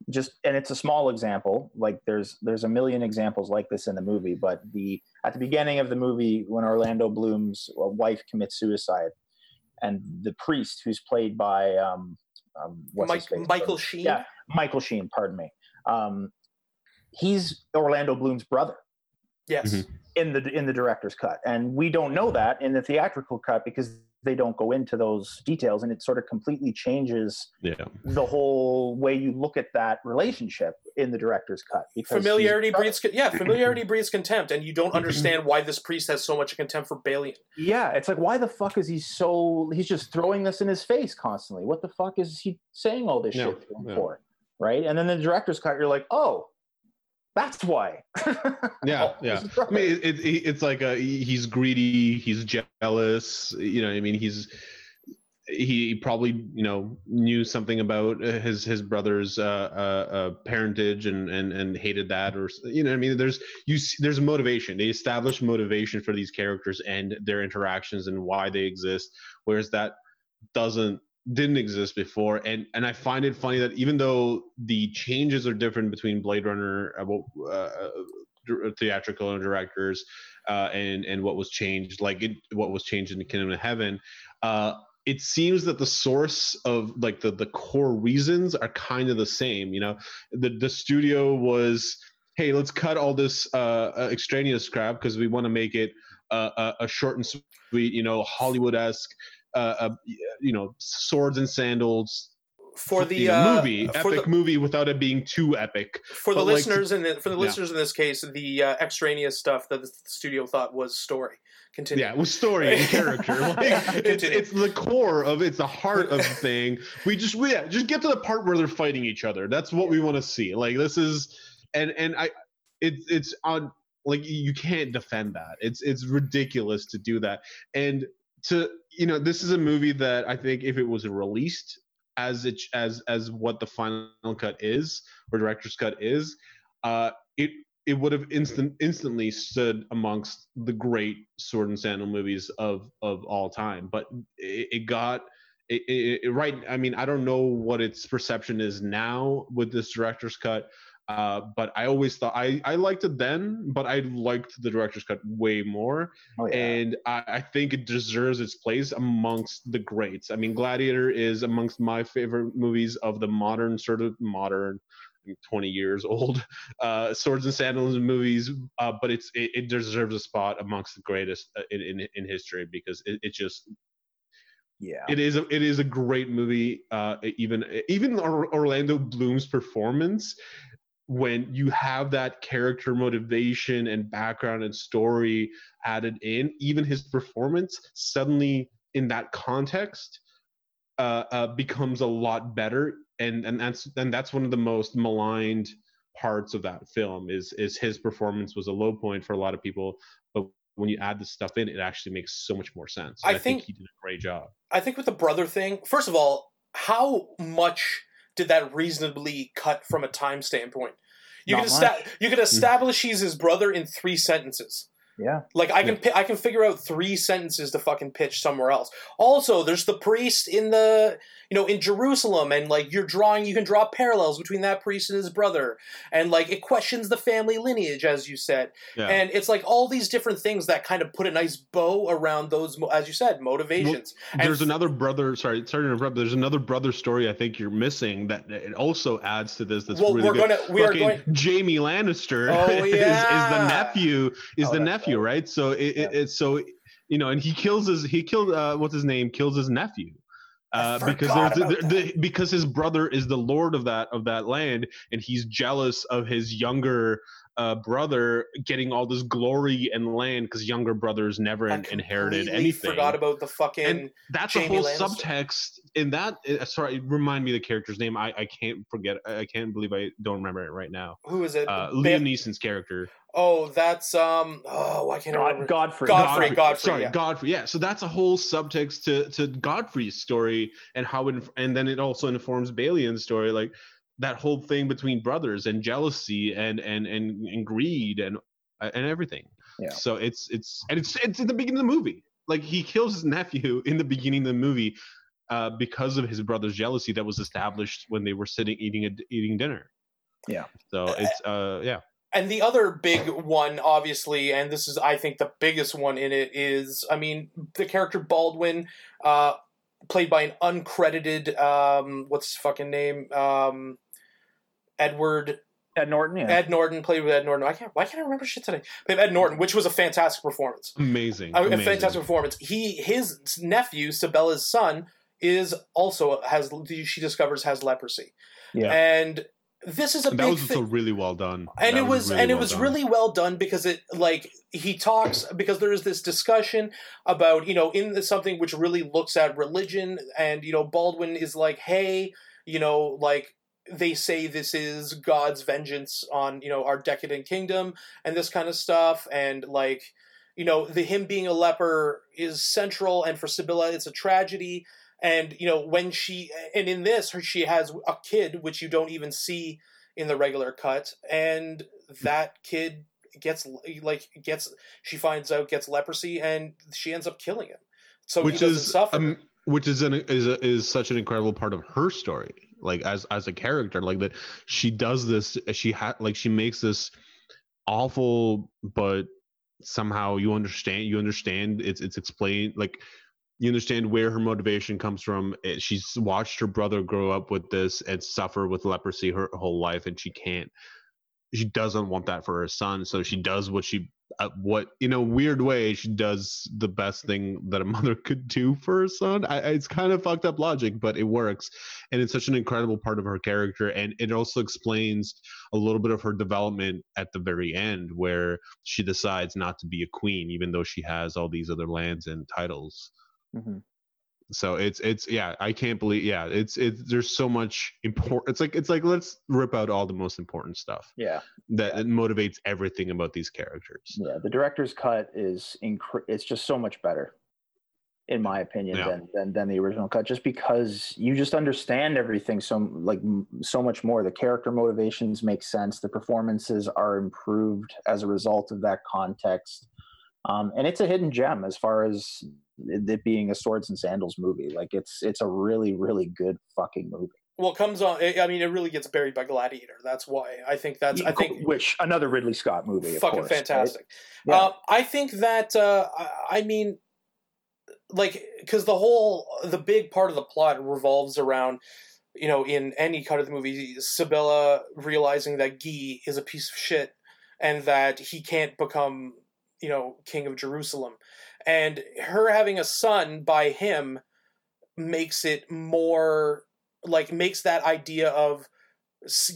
just and it's a small example. Like, there's there's a million examples like this in the movie, but the at the beginning of the movie, when Orlando Bloom's uh, wife commits suicide, and the priest, who's played by um, um what's his Mike, face? Michael Sheen. Yeah, Michael Sheen. Pardon me. Um, he's Orlando Bloom's brother Yes. Mhm. in the in the director's cut, and we don't know that in the theatrical cut because they don't go into those details, and it sort of completely changes Yeah, the whole way you look at that relationship in the director's cut. Because Familiarity brother. breeds con- yeah, familiarity breeds contempt, and you don't mm-hmm. understand why this priest has so much contempt for Balian. Yeah, it's like why the fuck is he so? He's just throwing this in his face constantly. What the fuck is he saying all this Yeah, shit to him yeah. for? Right, and then the director's cut, you're like, oh, that's why. yeah, *laughs* yeah. I mean, it, it, it's like a, he's greedy, he's jealous. You know, I mean, he's he probably you know knew something about uh, his his brother's uh, uh, uh, parentage and and and hated that, or you know, I mean, there's you there's a motivation. They establish motivation for these characters and their interactions and why they exist, whereas that doesn't didn't exist before. And and i find it funny that even though the changes are different between blade runner uh, uh, theatrical directors uh, and and what was changed like it, what was changed in the kingdom of heaven uh, it seems that the source of like the the core reasons are kind of the same you know? The the studio was hey let's cut all this uh, uh extraneous crap because we want to make it a, a short and sweet you know hollywood-esque uh, uh, you know swords and sandals for the uh, movie, epic the, movie without it being too epic. For the listeners, like, and for the yeah. listeners in this case, the uh, extraneous stuff that the studio thought was story. Continue. Yeah, with story and character. *laughs* *laughs* Like, it's, it's, the core of it's the heart of the *laughs* thing. We just we, yeah, just get to the part where they're fighting each other. That's what we want to see. Like this is, and and I, it's it's on like you can't defend that. It's it's ridiculous to do that. And to you know, this is a movie that I think if it was released as it as as what the final cut is or director's cut is, uh, it it would have instant instantly stood amongst the great sword and sandal movies of of all time. But it, it got it, it, right. I mean, I don't know what its perception is now with this director's cut. Uh, but I always thought I, I liked it then, but I liked the director's cut way more. Oh, yeah. And I, I, think it deserves its place amongst the greats. I mean, Gladiator is amongst my favorite movies of the modern, sort of modern, 20 years old *laughs* uh, swords and sandals movies uh, but it's it, it, deserves a spot amongst the greatest uh, in, in, in history because it, it just yeah it is a, it is a great movie uh, even even orlando bloom's performance when you have that character motivation and background and story added in, even his performance suddenly in that context uh, uh, becomes a lot better. And and that's and that's one of the most maligned parts of that film is is his performance was a low point for a lot of people, but when you add this stuff in, it actually makes so much more sense. I, I think, think he did a great job. I think with the brother thing, first of all, how much did that reasonably cut from a time standpoint? You Not can esta- you can hmm. establish he's his brother in three sentences. Yeah. Like I can yeah. I can figure out three sentences to fucking pitch somewhere else. Also, there's the priest in the you know in Jerusalem, and like you're drawing you can draw parallels between that priest and his brother, and like it questions the family lineage, as you said, yeah. and it's like all these different things that kind of put a nice bow around those, as you said, motivations. Well, there's and, another brother. Sorry, sorry to interrupt. There's another brother story I think you're missing that it also adds to this. That's well, really we're good. gonna we Fucking are going. Jaime Lannister oh, yeah. *laughs* is, is the nephew. Is oh, the nephew right? right? So it, yeah. it, it's so you know, and he kills his he killed uh, what's his name kills his nephew. Uh, because there's the, the, because his brother is the lord of that of that land and he's jealous of his younger uh, brother getting all this glory and land because younger brothers never in, inherited anything. Forgot about the fucking. And that's Jaime a whole Lannister. subtext in that. Uh, sorry, remind me the character's name. I, I can't forget. I can't believe I don't remember it right now. Who is it? Uh, Liam Neeson's character. Oh, that's um. Oh, I can't God, remember. Godfrey. Godfrey. Godfrey. Godfrey Sorry, yeah. Godfrey. Yeah. So that's a whole subtext to to Godfrey's story and how it, and then it also informs Balian's story. Like that whole thing between brothers and jealousy and and and, and greed and and everything. Yeah. So it's it's and it's it's in the beginning of the movie. Like he kills his nephew *laughs* in the beginning of the movie uh, because of his brother's jealousy that was established when they were sitting eating a, eating dinner. Yeah. So it's uh yeah. And the other big one, obviously, and this is I think the biggest one in it is, I mean, the character Baldwin, uh, played by an uncredited, um, what's his fucking name, um, Edward Ed Norton, yeah. Ed Norton played with Ed Norton. I can't. Why can't I remember shit today? Played Ed Norton, which was a fantastic performance. Amazing, a, amazing. fantastic performance. He, his nephew, Sibylla's son, is also has. She discovers has leprosy. Yeah, and this is a and that was also really well done. And that it was, really and well it was done. really well done because it like he talks because there is this discussion about you know in the, something which really looks at religion and you know Baldwin is like hey you know like they say this is God's vengeance on you know our decadent kingdom and this kind of stuff. And like you know the him being a leper is central and for Sibylla it's a tragedy. And you know when she and in this her she has a kid which you don't even see in the regular cut. And that kid gets like gets she finds out gets leprosy and she ends up killing him. So which is um, which is an is a, is such an incredible part of her story like as as a character like that she does this she had like she makes this awful but somehow you understand you understand it's it's explained like you understand where her motivation comes from. She's watched her brother grow up with this and suffer with leprosy her whole life and she can't she doesn't want that for her son so she does what she uh, what in a weird way she does the best thing that a *laughs* mother could do for her son. I, it's kind of fucked up logic but it works. And it's such an incredible part of her character. And it also explains a little bit of her development at the very end where she decides not to be a queen even though she has all these other lands and titles. Mm-hmm so it's it's yeah i can't believe yeah it's it's there's so much important it's like it's like let's rip out all the most important stuff yeah that yeah. motivates everything about these characters yeah the director's cut is incre- it's just so much better in my opinion yeah. than, than than the original cut just because you just understand everything so like so much more the character motivations make sense the performances are improved as a result of that context um, and it's a hidden gem as far as it being a swords and sandals movie. Like it's it's a really really good fucking movie. Well, it comes on. I mean, it really gets buried by Gladiator. That's why I think that's. I think which another Ridley Scott movie. Fucking course, fantastic. Right? Yeah. Uh, I think that. Uh, I mean, like, because the whole the big part of the plot revolves around. You know, in any cut of the movie, Sibylla realizing that Guy is a piece of shit and that he can't become, you know, king of Jerusalem and her having a son by him makes it more like makes that idea of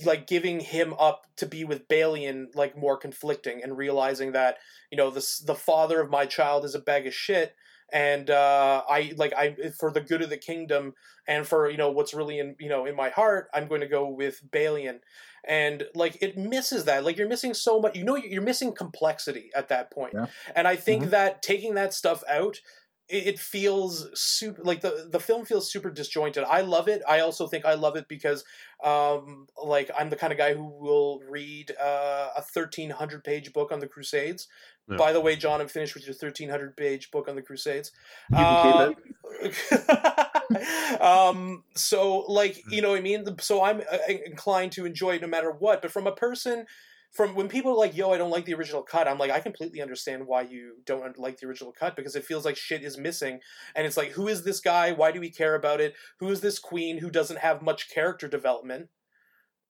like giving him up to be with Balian like more conflicting and realizing that you know the the father of my child is a bag of shit and uh, I like I for the good of the kingdom and for you know what's really in you know in my heart I'm going to go with Balian and like it misses that like you're missing so much you know you're missing complexity at that point yeah. and i think mm-hmm. that taking that stuff out it, feels super like the the film feels super disjointed i love it i also think i love it because um like i'm the kind of guy who will read uh, a 1300 page book on the crusades yeah. by the way john i'm finished with your 1300 page book on the crusades you can keep it *laughs* *laughs* um, so like you know what I mean. So I'm uh, inclined to enjoy it no matter what. But from a person, from when people are like, "Yo, I don't like the original cut," I'm like, I completely understand why you don't like the original cut because it feels like shit is missing, and it's like, who is this guy? Why do we care about it? Who is this queen who doesn't have much character development?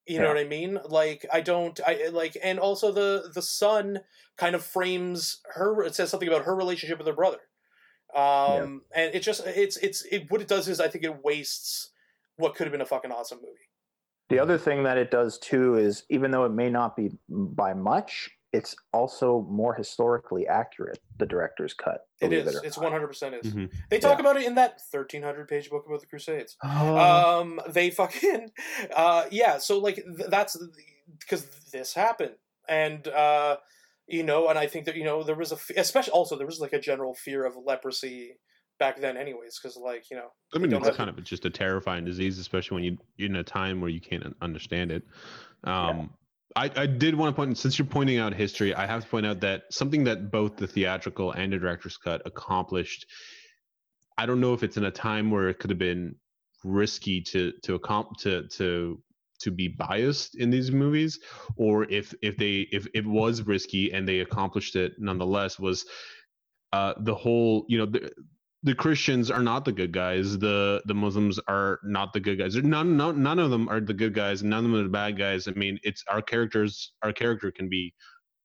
You yeah. know what I mean? Like I don't I like and also the the son kind of frames her it says something about her relationship with her brother. Um, yeah. and it just it's it's it what it does is I think it wastes what could have been a fucking awesome movie. The other thing that it does too is even though it may not be by much, it's also more historically accurate. The director's cut. It is. It it's one hundred percent is. Mm-hmm. They talk yeah. about it in that thirteen hundred page book about the Crusades. Oh. Um, they fucking, uh, yeah. So like th- that's because this happened, and uh, you know and i think that you know there was a especially also there was like a general fear of leprosy back then anyways because like you know i mean it's kind of just a terrifying disease especially when you you're in a time where you can't understand it um yeah. I, I did want to point since you're pointing out history i have to point out that something that both the theatrical and the director's cut accomplished i don't know if it's in a time where it could have been risky to to accomplish to to to be biased in these movies or if if they if it was risky and they accomplished it nonetheless was uh the whole you know the, the Christians are not the good guys. The the Muslims are not the good guys. None, none none of them are the good guys. None of them are the bad guys. I mean, it's our characters. Our character can be,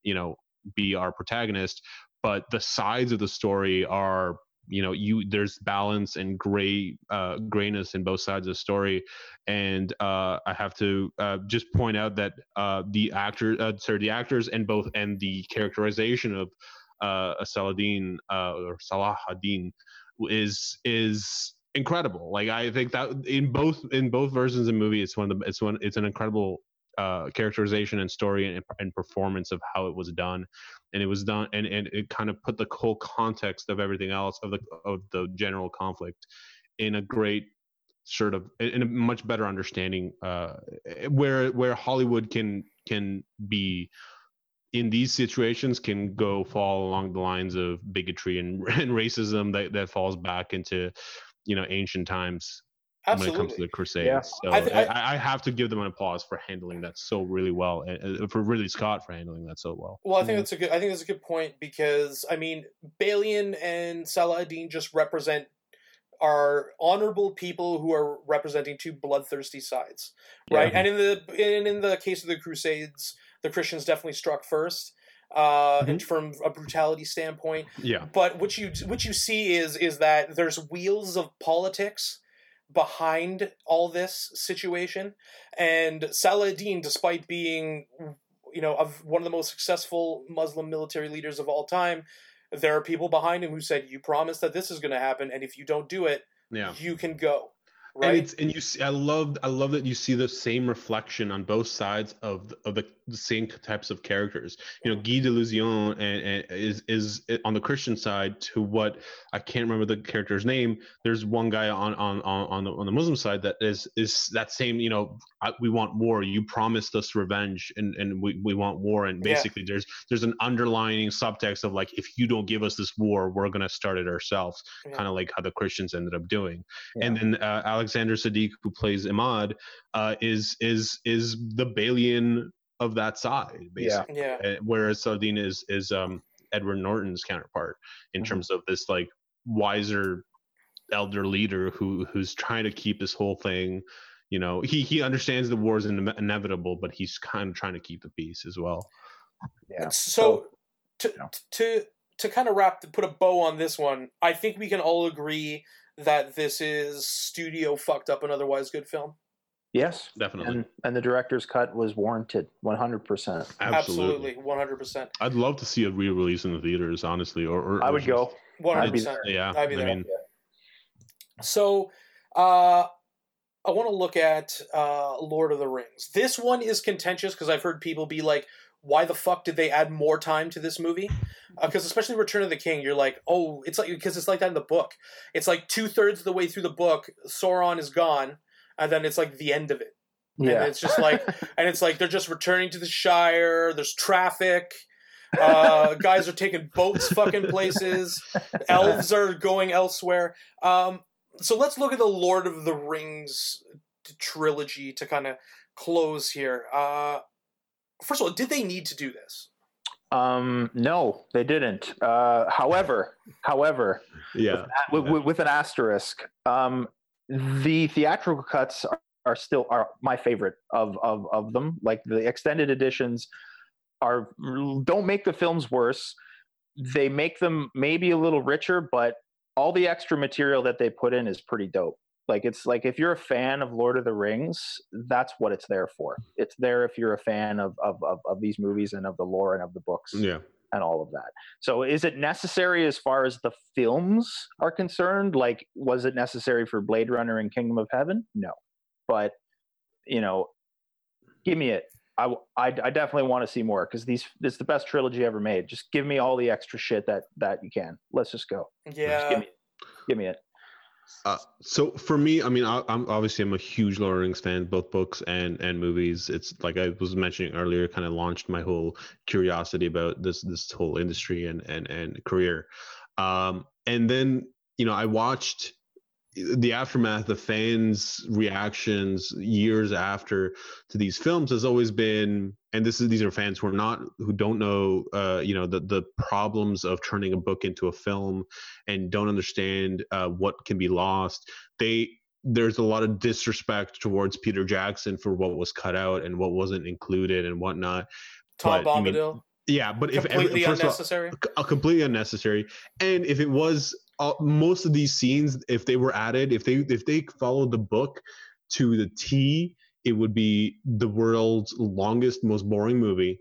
you know, be our protagonist, but the sides of the story are you know you there's balance and gray uh, grayness in both sides of the story. And uh, i have to uh, just point out that uh, the actor uh, sorry the actors and both and the characterization of uh, Saladin uh, or Salah ad-Din is is incredible. Like i think that in both in both versions of the movie it's one of the it's one it's an incredible uh, characterization and story and, and, performance of how it was done and it was done and, and it kind of put the whole context of everything else of the of the general conflict in a great sort of in a much better understanding uh, where where hollywood can can be in these situations can go fall along the lines of bigotry and, *laughs* and racism that, that falls back into you know ancient times Absolutely. when it comes to the Crusades. Yeah. So I th- I- I, I have to give them an applause for handling that so really well, and for Ridley Scott for handling that so well. Well, I think Mhm. that's a good. I think that's a good point because I mean, Balian and Saladin just represent are honorable people who are representing two bloodthirsty sides, right? And in the and in the case of the Crusades, the Christians definitely struck first, uh, and from a brutality standpoint. Yeah, But what you what you see is is that there's wheels of politics behind all this situation, and Saladin, despite being you know of one of the most successful Muslim military leaders of all time, there are people behind him who said, "You promised that this is going to happen, and if you don't do it, yeah. you can go." And Right? it's and you see, I love I love that you see the same reflection on both sides of of the, the same types of characters. You know, Guy de Lusion and, and is is on the Christian side to what I can't remember the character's name. There's one guy on on on on the, on the Muslim side that is is that same. You know, I, we want war. You promised us revenge, and and we, we want war. And Yeah. basically, there's there's an underlying subtext of like, if you don't give us this war, we're gonna start it ourselves. Yeah. Kind of like how the Christians ended up doing Yeah. and then uh, Alexander Siddig, who plays Imad, uh, is is is the Balian of that side, basically. yeah, Uh, Whereas Saladin is is um, Edward Norton's counterpart in Mhm. terms of this like wiser elder leader who who's trying to keep this whole thing. You know, he he understands the war is ine- inevitable, but he's kind of trying to keep the peace as well. yeah. So, to, yeah. to to kind of wrap put a bow on this one, I think we can all agree that this is studio fucked up an otherwise good film. Yes. Definitely, And and the director's cut was warranted 100%. absolutely. one hundred percent, I'd love to see a re-release in the theaters, honestly. Or, or I would just- go. one I'd hundred be percent. Yeah, I'd be I mean, So, uh, I want to look at uh, Lord of the Rings. This one is contentious because I've heard people be like, "Why the fuck did they add more time to this movie?" Because especially Return of the King, you're like, "Oh, it's like because it's like that in the book. It's like two thirds of the way through the book, Sauron is gone, and then it's like the end of it, Yeah. and it's just like, *laughs* and it's like they're just returning to the Shire. There's traffic." uh, *laughs* guys are taking boats fucking places *laughs* elves are going elsewhere. Um, so let's look at the Lord of the Rings trilogy to kind of close here. Uh, first of all, did they need to do this? Um, no, they didn't. Uh, however, however, yeah, with, with, with an asterisk, um, the theatrical cuts are, are still are my favorite of, of of them. Like the extended editions are don't make the films worse. They make them maybe a little richer, but all the extra material that they put in is pretty dope. Like it's like if you're a fan of Lord of the Rings, that's what it's there for. It's there if you're a fan of of of, of these movies and of the lore and of the books yeah. and all of that. So is it necessary as far as the films are concerned? Like was it necessary for Blade Runner and Kingdom of Heaven? No. But you know, give me it. I, I, I definitely want to see more because these it's the best trilogy ever made. Just give me all the extra shit that that you can. Let's just go. Just Yeah, give me. Give me it. Uh, so for me, I mean, I, I'm obviously I'm a huge Lord of the Rings fan, both books and and movies. It's like I was mentioning earlier, kind of launched my whole curiosity about this this whole industry and and and career. Um, and then you know, I watched the aftermath, the fans' reactions years after to these films has always been, and this is these are fans who are not who don't know, uh, you know, the the problems of turning a book into a film and don't understand uh, what can be lost. They there's a lot of disrespect towards Peter Jackson for what was cut out and what wasn't included and whatnot. Tom but, I mean, Bombadil, Yeah, but if every, completely of all, unnecessary. uh, completely unnecessary. And if it was uh, most of these scenes, if they were added, if they if they followed the book to the T, it would be the world's longest, most boring movie.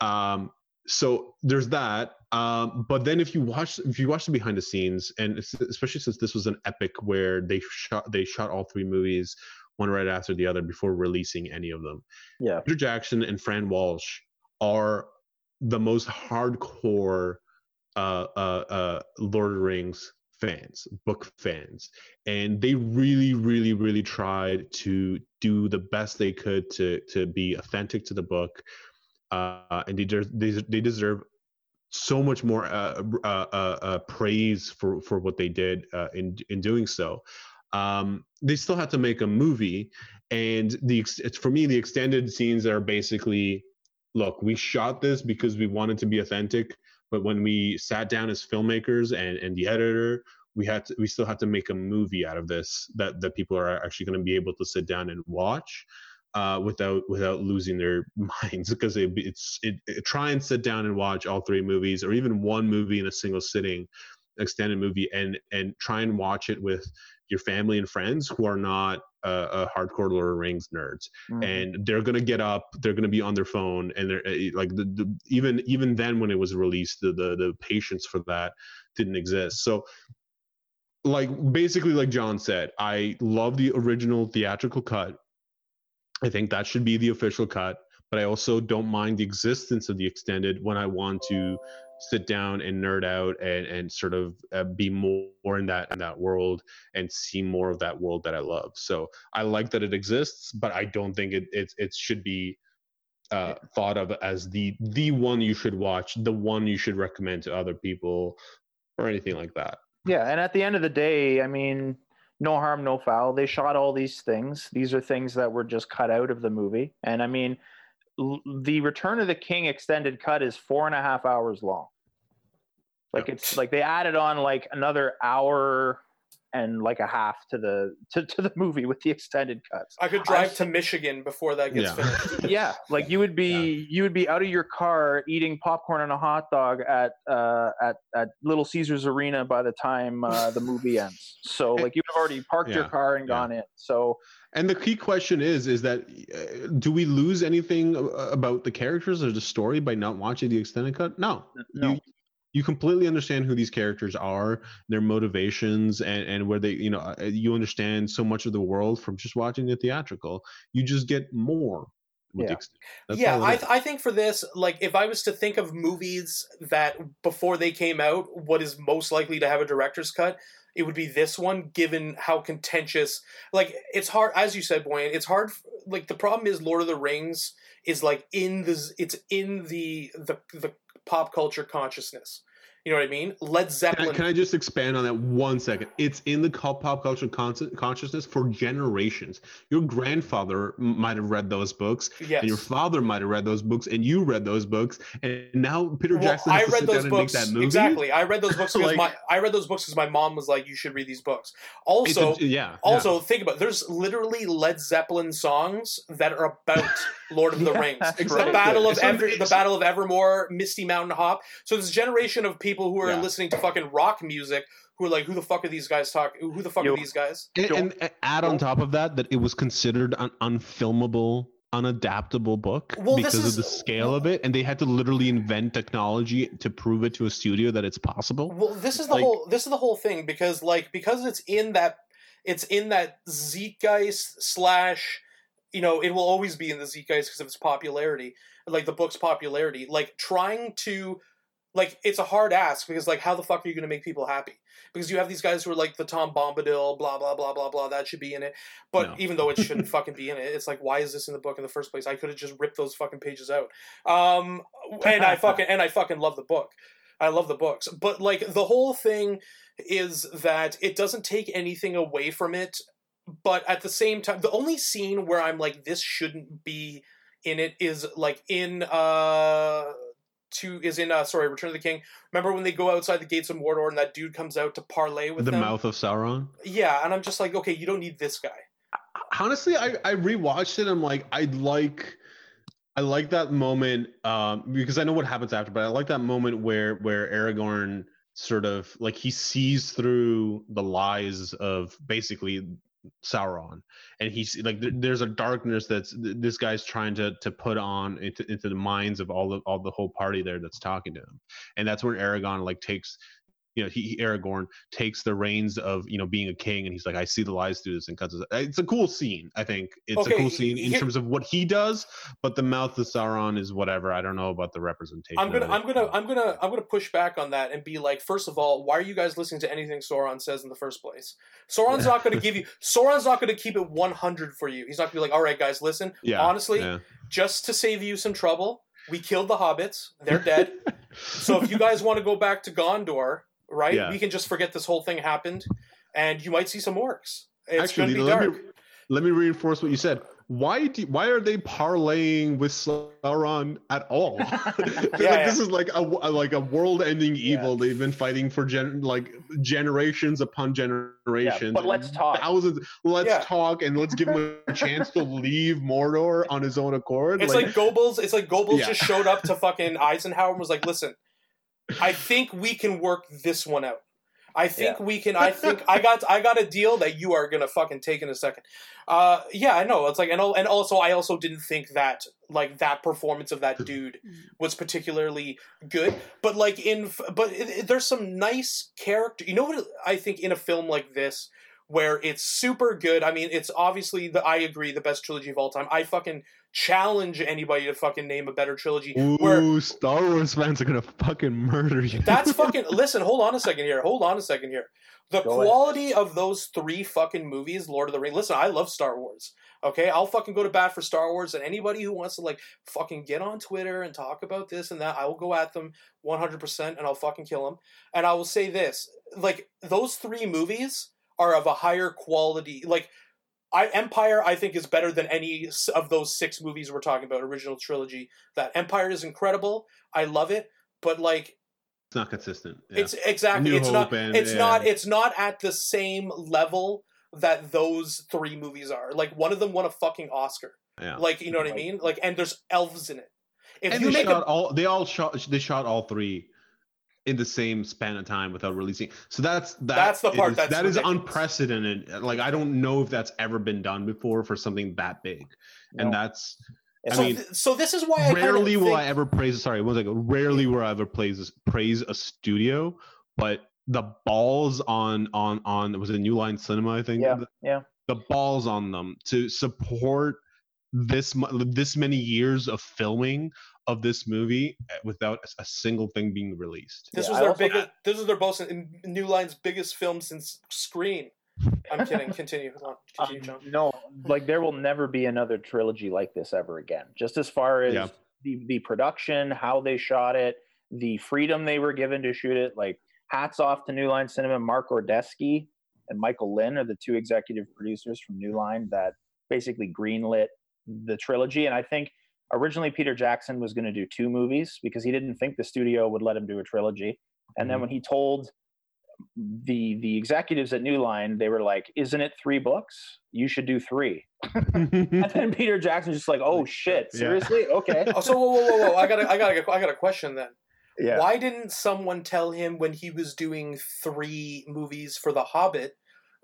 Um, so there's that. Um, but then if you watch if you watch the behind the scenes, and especially since this was an epic where they shot they shot all three movies one right after the other before releasing any of them. Yeah. Peter Jackson and Fran Walsh are the most hardcore uh, uh, uh, Lord of the Rings fans, book fans, and they really, really, really tried to do the best they could to to be authentic to the book, uh, and they, they they deserve so much more uh, uh, uh, uh, praise for for what they did uh, in in doing so. Um, they still had to make a movie, and the for me the extended scenes are basically, look, we shot this because we wanted to be authentic, but when we sat down as filmmakers and and the editor, we had to, we still had to make a movie out of this that that people are actually going to be able to sit down and watch uh, without without losing their *laughs* minds because it, it's it, it, try and sit down and watch all three movies or even one movie in a single sitting extended movie and and try and watch it with your family and friends who are not uh, a hardcore Lord of Rings nerds, mm-hmm. and they're gonna get up, they're gonna be on their phone, and they're eh, like the, the, even even then when it was released, the, the the patience for that didn't exist. So like basically like John said, I love the original theatrical cut. I think that should be the official cut, but I also don't mind the existence of the extended when I want to sit down and nerd out and and sort of uh, be more in that in that world and see more of that world that I love. So I like that it exists, but I don't think it it, it should be uh, thought of as the the one you should watch, the one you should recommend to other people, or anything like that. Yeah, and at the end of the day, I mean, no harm, no foul. They shot all these things. These are things that were just cut out of the movie. And I mean, the Return of the King extended cut is four and a half hours long. Like it's like they added on like another hour and like a half to the to, to the movie with the extended cuts. I could drive I, to Michigan before that gets yeah. finished. *laughs* yeah, like you would be yeah. you would be out of your car eating popcorn and a hot dog at uh, at at Little Caesars Arena by the time uh, the movie *laughs* ends. So like you've already parked yeah. your car and gone in. So and the key question is is that uh, do we lose anything about the characters or the story by not watching the extended cut? No. No. You, you completely understand who these characters are, their motivations, and and where they, you know, uh, you understand so much of the world from just watching the theatrical. You just get more. yeah, yeah I, I think for this, like, if I was to think of movies that before they came out, what is most likely to have a director's cut, it would be this one, given how contentious. Like, it's hard, as you said, Boyan. It's hard. Like, the problem is Lord of the Rings is like in the it's in the the the pop culture consciousness. You know what I mean? Led Zeppelin. Can I, can I just expand on that one second? It's in the pop culture consciousness for generations. Your grandfather might have read those books, yes. and your father might have read those books, and you read those books, and now Peter well, Jackson I read those books exactly. I read those books *laughs* because like, my I read those books because my mom was like, "You should read these books." Also, a, yeah. Also, yeah. think about it. there's literally Led Zeppelin songs that are about *laughs* Lord of the Rings, *laughs* exactly. the Battle of Ever, the Battle of Evermore, Misty Mountain Hop. So this generation of people who are yeah. listening to fucking rock music who are like, who the fuck are these guys talking? Who the fuck Yo, are these guys? And, and, add on top of that that it was considered an unfilmable, unadaptable book well, because is, of the scale of it, and they had to literally invent technology to prove it to a studio that it's possible. Well, this is the like, whole this is the whole thing because like because it's in that it's in that zeitgeist slash you know it will always be in the zeitgeist because of its popularity like the book's popularity like trying to like it's a hard ask because like how the fuck are you going to make people happy? Because you have these guys who are like the tom bombadil blah blah blah blah blah that should be in it. But no. even though it shouldn't *laughs* fucking be in it it's like why is this in the book in the first place? I could have just ripped those fucking pages out. Um *laughs* and i fucking and i fucking love the book. I love the books. But like the whole thing is that it doesn't take anything away from it but at the same time the only scene where i'm like this shouldn't be in it is like in uh to is in uh sorry Return of the King. Remember when they go outside the gates of Mordor and that dude comes out to parlay with the them? mouth of Sauron? Yeah, and I'm just like, okay, you don't need this guy. Honestly, I I rewatched it. I'm like, I'd like. I like that moment um, because I know what happens after, but I like that moment where where Aragorn sort of like he sees through the lies of basically Sauron, and he's like, there's a darkness that's this guy's trying to to put on into, into the minds of all the all the whole party there that's talking to him, and that's where Aragorn like takes you know, he Aragorn takes the reins of you know being a king, and he's like, I see the lies through this, and cuts it. It's a cool scene. I think it's okay, a cool scene in terms of what he does, but the mouth of Sauron is whatever. I don't know about the representation. I'm gonna, I'm gonna, I'm gonna, I'm gonna push back on that and be like, first of all, why are you guys listening to anything Sauron says in the first place? Sauron's not gonna give you. *laughs* Sauron's not gonna keep it 100 for you. He's not gonna be like, all right, guys, listen. Yeah, honestly, yeah. just to save you some trouble We killed the hobbits. They're dead. *laughs* so if you guys want to go back to Gondor, right? Yeah. We can just forget this whole thing happened, and you might see some orcs. It's Actually, going to be let dark. me let me reinforce what you said. Why do why are they parlaying with Sauron at all? *laughs* *laughs* like, Yeah, This is like a, a- like a world-ending Yeah. evil. They've been fighting for gen like generations upon generations. but let's talk. Thousands. Let's Yeah. talk and let's give him a *laughs* chance to leave Mordor on his own accord. It's like, Goebbels. It's like Goebbels Yeah. just showed up to fucking Eisenhower and was like, "Listen, I think we can work this one out. I think we can. I think I got. I got a deal that you are gonna fucking take in a second. Uh, yeah, I know. It's like, and and also, I also didn't think that like that performance of that dude was particularly good. But like in, but it, it- there's some nice character. You know what I think in a film like this. Where it's super good. I mean, it's obviously the. I agree, the best trilogy of all time. I fucking challenge anybody to fucking name a better trilogy. Ooh, where Star Wars fans are gonna fucking murder you. that's *laughs* fucking. listen, hold on a second here. Hold on a second here. The Go ahead. quality of those three fucking movies, Lord of the Rings. Listen, I love Star Wars. Okay, I'll fucking go to bat for Star Wars, and anybody who wants to like fucking get on Twitter and talk about this and that, I will go at them one hundred percent, and I'll fucking kill them. And I will say this: like those three movies are of a higher quality. Like, I Empire, I think is better than any of those six movies we're talking about, original trilogy. That Empire is incredible. I love it, but like It's not consistent. Yeah. it's exactly New it's not Hope and- it's yeah. not it's not at the same level that those three movies are. Like one of them won a fucking Oscar. yeah. Like you know what I Right. mean? Like and there's elves in it. If and you they make shot a all they all shot they shot all three in the same span of time without releasing so that's that That's the part is- that's that is unprecedented like i don't know if that's ever been done before for something that big and that's I so, mean, th- so this is why I rarely will think- i ever praise sorry one second rarely will i ever praise praise a studio but the balls on on on was it new line cinema i think? Yeah, yeah. the balls on them to support this this many years of filming of this movie uh, without a- a single thing being released. This Yeah, was I their also- biggest. This was their both New Line's biggest film since Scream. I'm kidding. *laughs* Continue. Go on. Continue, Um, no, like there will never be another trilogy like this ever again. Just as far as Yeah. the the production, how they shot it, the freedom they were given to shoot it. Like hats off to New Line Cinema. Mark Ordesky and Michael Lynne are the two executive producers from New Line that basically greenlit the trilogy. And I think originally Peter Jackson was going to do two movies because he didn't think the studio would let him do a trilogy. And then Mhm. when he told the the executives at New Line, they were like, "Isn't it three books? You should do three. *laughs* And then *laughs* Peter Jackson's just like, "Oh shit, Yeah. seriously? Okay." *laughs* Oh, so whoa, whoa, whoa, whoa! I got, I got, I got a question then. Yeah. Why didn't someone tell him when he was doing three movies for The Hobbit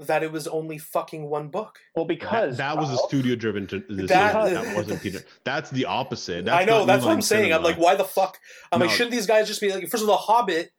that it was only fucking one book? Well, because that, that was a studio driven to That- that, that *laughs* wasn't Peter. That's the opposite. That's I know that's what I'm saying. I'm like, why the fuck? I'm like, shouldn't these guys just be like? First of all, The Hobbit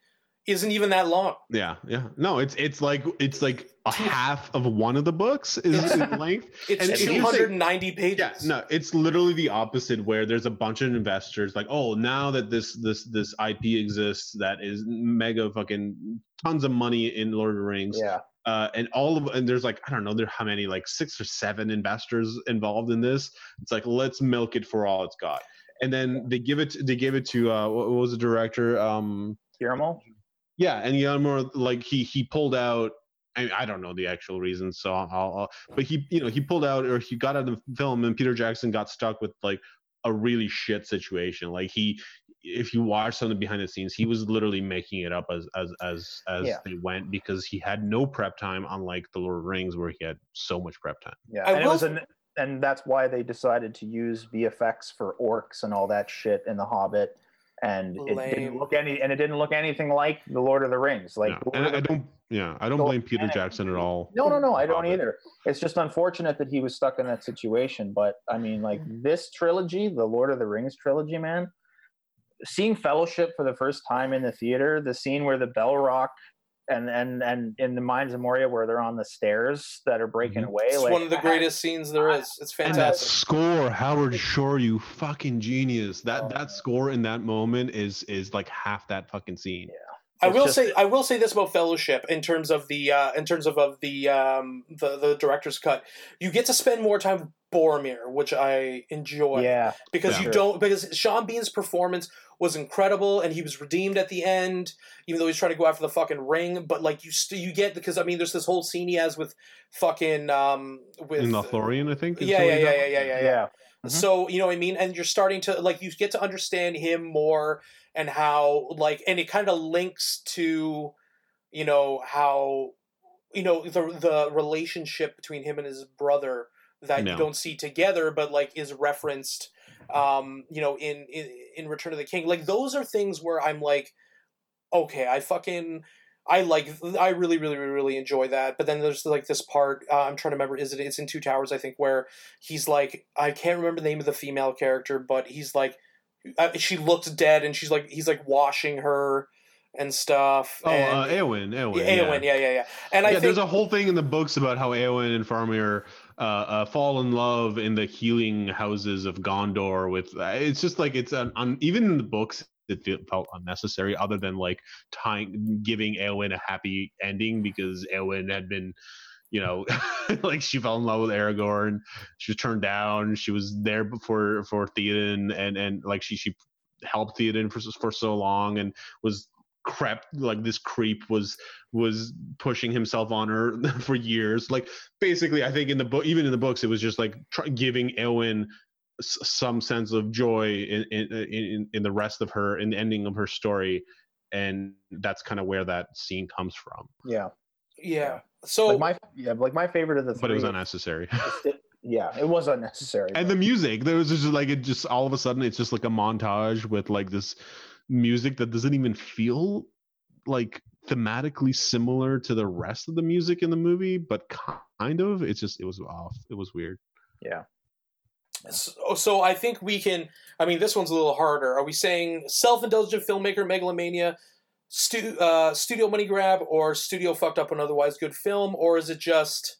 isn't even that long. Yeah, yeah. No, it's it's like it's like a half of one of the books is *laughs* in length. It's And if you say- 290 pages. Yeah, no, it's literally the opposite where there's a bunch of investors like, oh, now that this this this IP exists that is mega fucking tons of money in Lord of the Rings, Yeah. Uh, and all of and there's like I don't know there how many like six or seven investors involved in this. It's like let's milk it for all it's got, and then they give it they gave it to uh, what was the director? Um, Guillermo. yeah, and Guillermo like he he pulled out. I, I don't know the actual reasons, so I'll, I'll. But he, you know, he pulled out or he got out of the film, and Peter Jackson got stuck with like a really shit situation. Like he, if you watch some of the behind the scenes, he was literally making it up as as as as Yeah. they went because he had no prep time, unlike the Lord of the Rings where he had so much prep time. Yeah. I and it was an and that's why they decided to use VFX for orcs and all that shit in The Hobbit. And it didn't look any and it didn't look anything like The Lord of the Rings. Like Yeah. And I, I don't, yeah, I don't So blame Peter panic. Jackson at all. No, no, no, I don't Hobbit. either. It's just unfortunate that he was stuck in that situation. But I mean, like this trilogy, the Lord of the Rings trilogy, man, seeing Fellowship for the first time in the theater, the scene where the Balrog and and and in the Mines of Moria where they're on the stairs that are breaking Mhm. away, It's like one of the greatest scenes there is. It's And that fantastic. score, Howard Shore, you fucking genius. That Oh. that score in that moment is is like half that fucking scene. I It's will just- say I will say this about Fellowship in terms of the uh, in terms of, of the um, the the director's cut. You get to spend more time with Boromir, which I enjoy. Yeah, because Yeah. you don't because Sean Bean's performance was incredible and he was redeemed at the end, even though he's trying to go after the fucking ring. But like you, st- you get because I mean, there's this whole scene he has with fucking um with in Lothlorien, I think. is yeah, what yeah, yeah, yeah, yeah, yeah, yeah. yeah. Mhm. So you know what I mean, and you're starting to like you get to understand him more and how like and it kind of links to you know how you know the the relationship between him and his brother that No. you don't see together but like is referenced um you know in, in in return of the king like those are things where i'm like okay i fucking i like i really really really, really enjoy that but then there's like this part uh, i'm trying to remember is it it's in two towers i think where he's like i can't remember the name of the female character but he's like uh, she looks dead and she's like he's like washing her and stuff Oh, and, uh, Eowyn. Eowyn. yeah, Eowyn, yeah, yeah, yeah. And I yeah, think there's a whole thing in the books about how Eowyn and Faramir uh, uh, fall in love in the healing houses of Gondor. With uh, it's just like it's an un, even in the books it felt unnecessary, other than like tying giving Eowyn a happy ending because Eowyn had been. You know, *laughs* like she fell in love with Aragorn. She was turned down. She was there before for Theoden, and and like she she helped Theoden for for so long, and was crept like this creep was was pushing himself on her *laughs* for years. Like basically, I think in the book, even in the books, it was just like tr- giving Eowyn s- some sense of joy in, in in in the rest of her in the ending of her story, and that's kind of where that scene comes from. yeah. yeah. So Like my yeah, like my favorite of the three. But it was unnecessary. *laughs* yeah, it was unnecessary. and the music, there was just like it just all of a sudden it's just like a montage with like this music that doesn't even feel like thematically similar to the rest of the music in the movie, but kind of. It's just it was off. It was weird. yeah. So, so I think we can. I mean, this one's a little harder. Are we saying self-indulgent filmmaker megalomania, stu- uh, studio money grab, or studio fucked up an otherwise good film, or is it just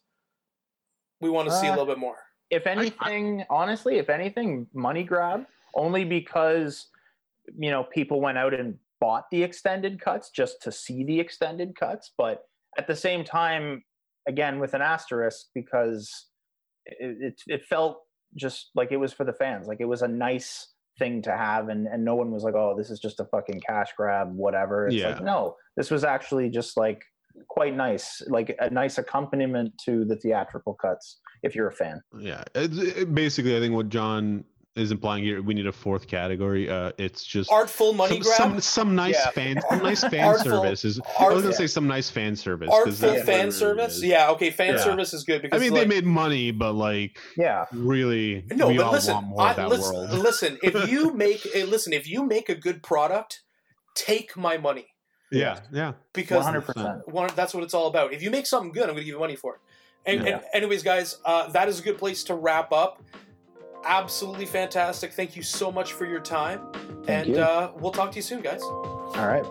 we want to see a Uh, little bit more? If anything, honestly, if anything, money grab only because you know people went out and bought the extended cuts just to see the extended cuts, but at the same time, again with an asterisk because it, it, it felt just like it was for the fans, like it was a nice thing to have, and and no one was like, oh, this is just a fucking cash grab, whatever. It's Yeah. like no, this was actually just like quite nice, like a nice accompaniment to the theatrical cuts if you're a fan. Yeah, it's, it, basically, I think what John is implying here, we need a fourth category. Uh, it's just Artful money some, grab, some some nice Yeah. fan some nice *laughs* fan Artful- service is. I was gonna yeah. say some nice fan service. artful that's what it fan service. is. Yeah, okay, fan Yeah. service is good because I mean, like, they made money, but like Yeah, really, no, we but all listen, want more I, of that listen, world. *laughs* listen. If you *laughs* make, eh, listen, if you make a good product, take my money Yeah, yeah. because hundred percent. one, that's what it's all about. If you make something good, I'm going to give you money for it. And, Yeah. and anyways, guys, uh, that is a good place to wrap up. Absolutely fantastic. Thank you so much for your time, Thank and you. Uh, we'll talk to you soon, guys. All right.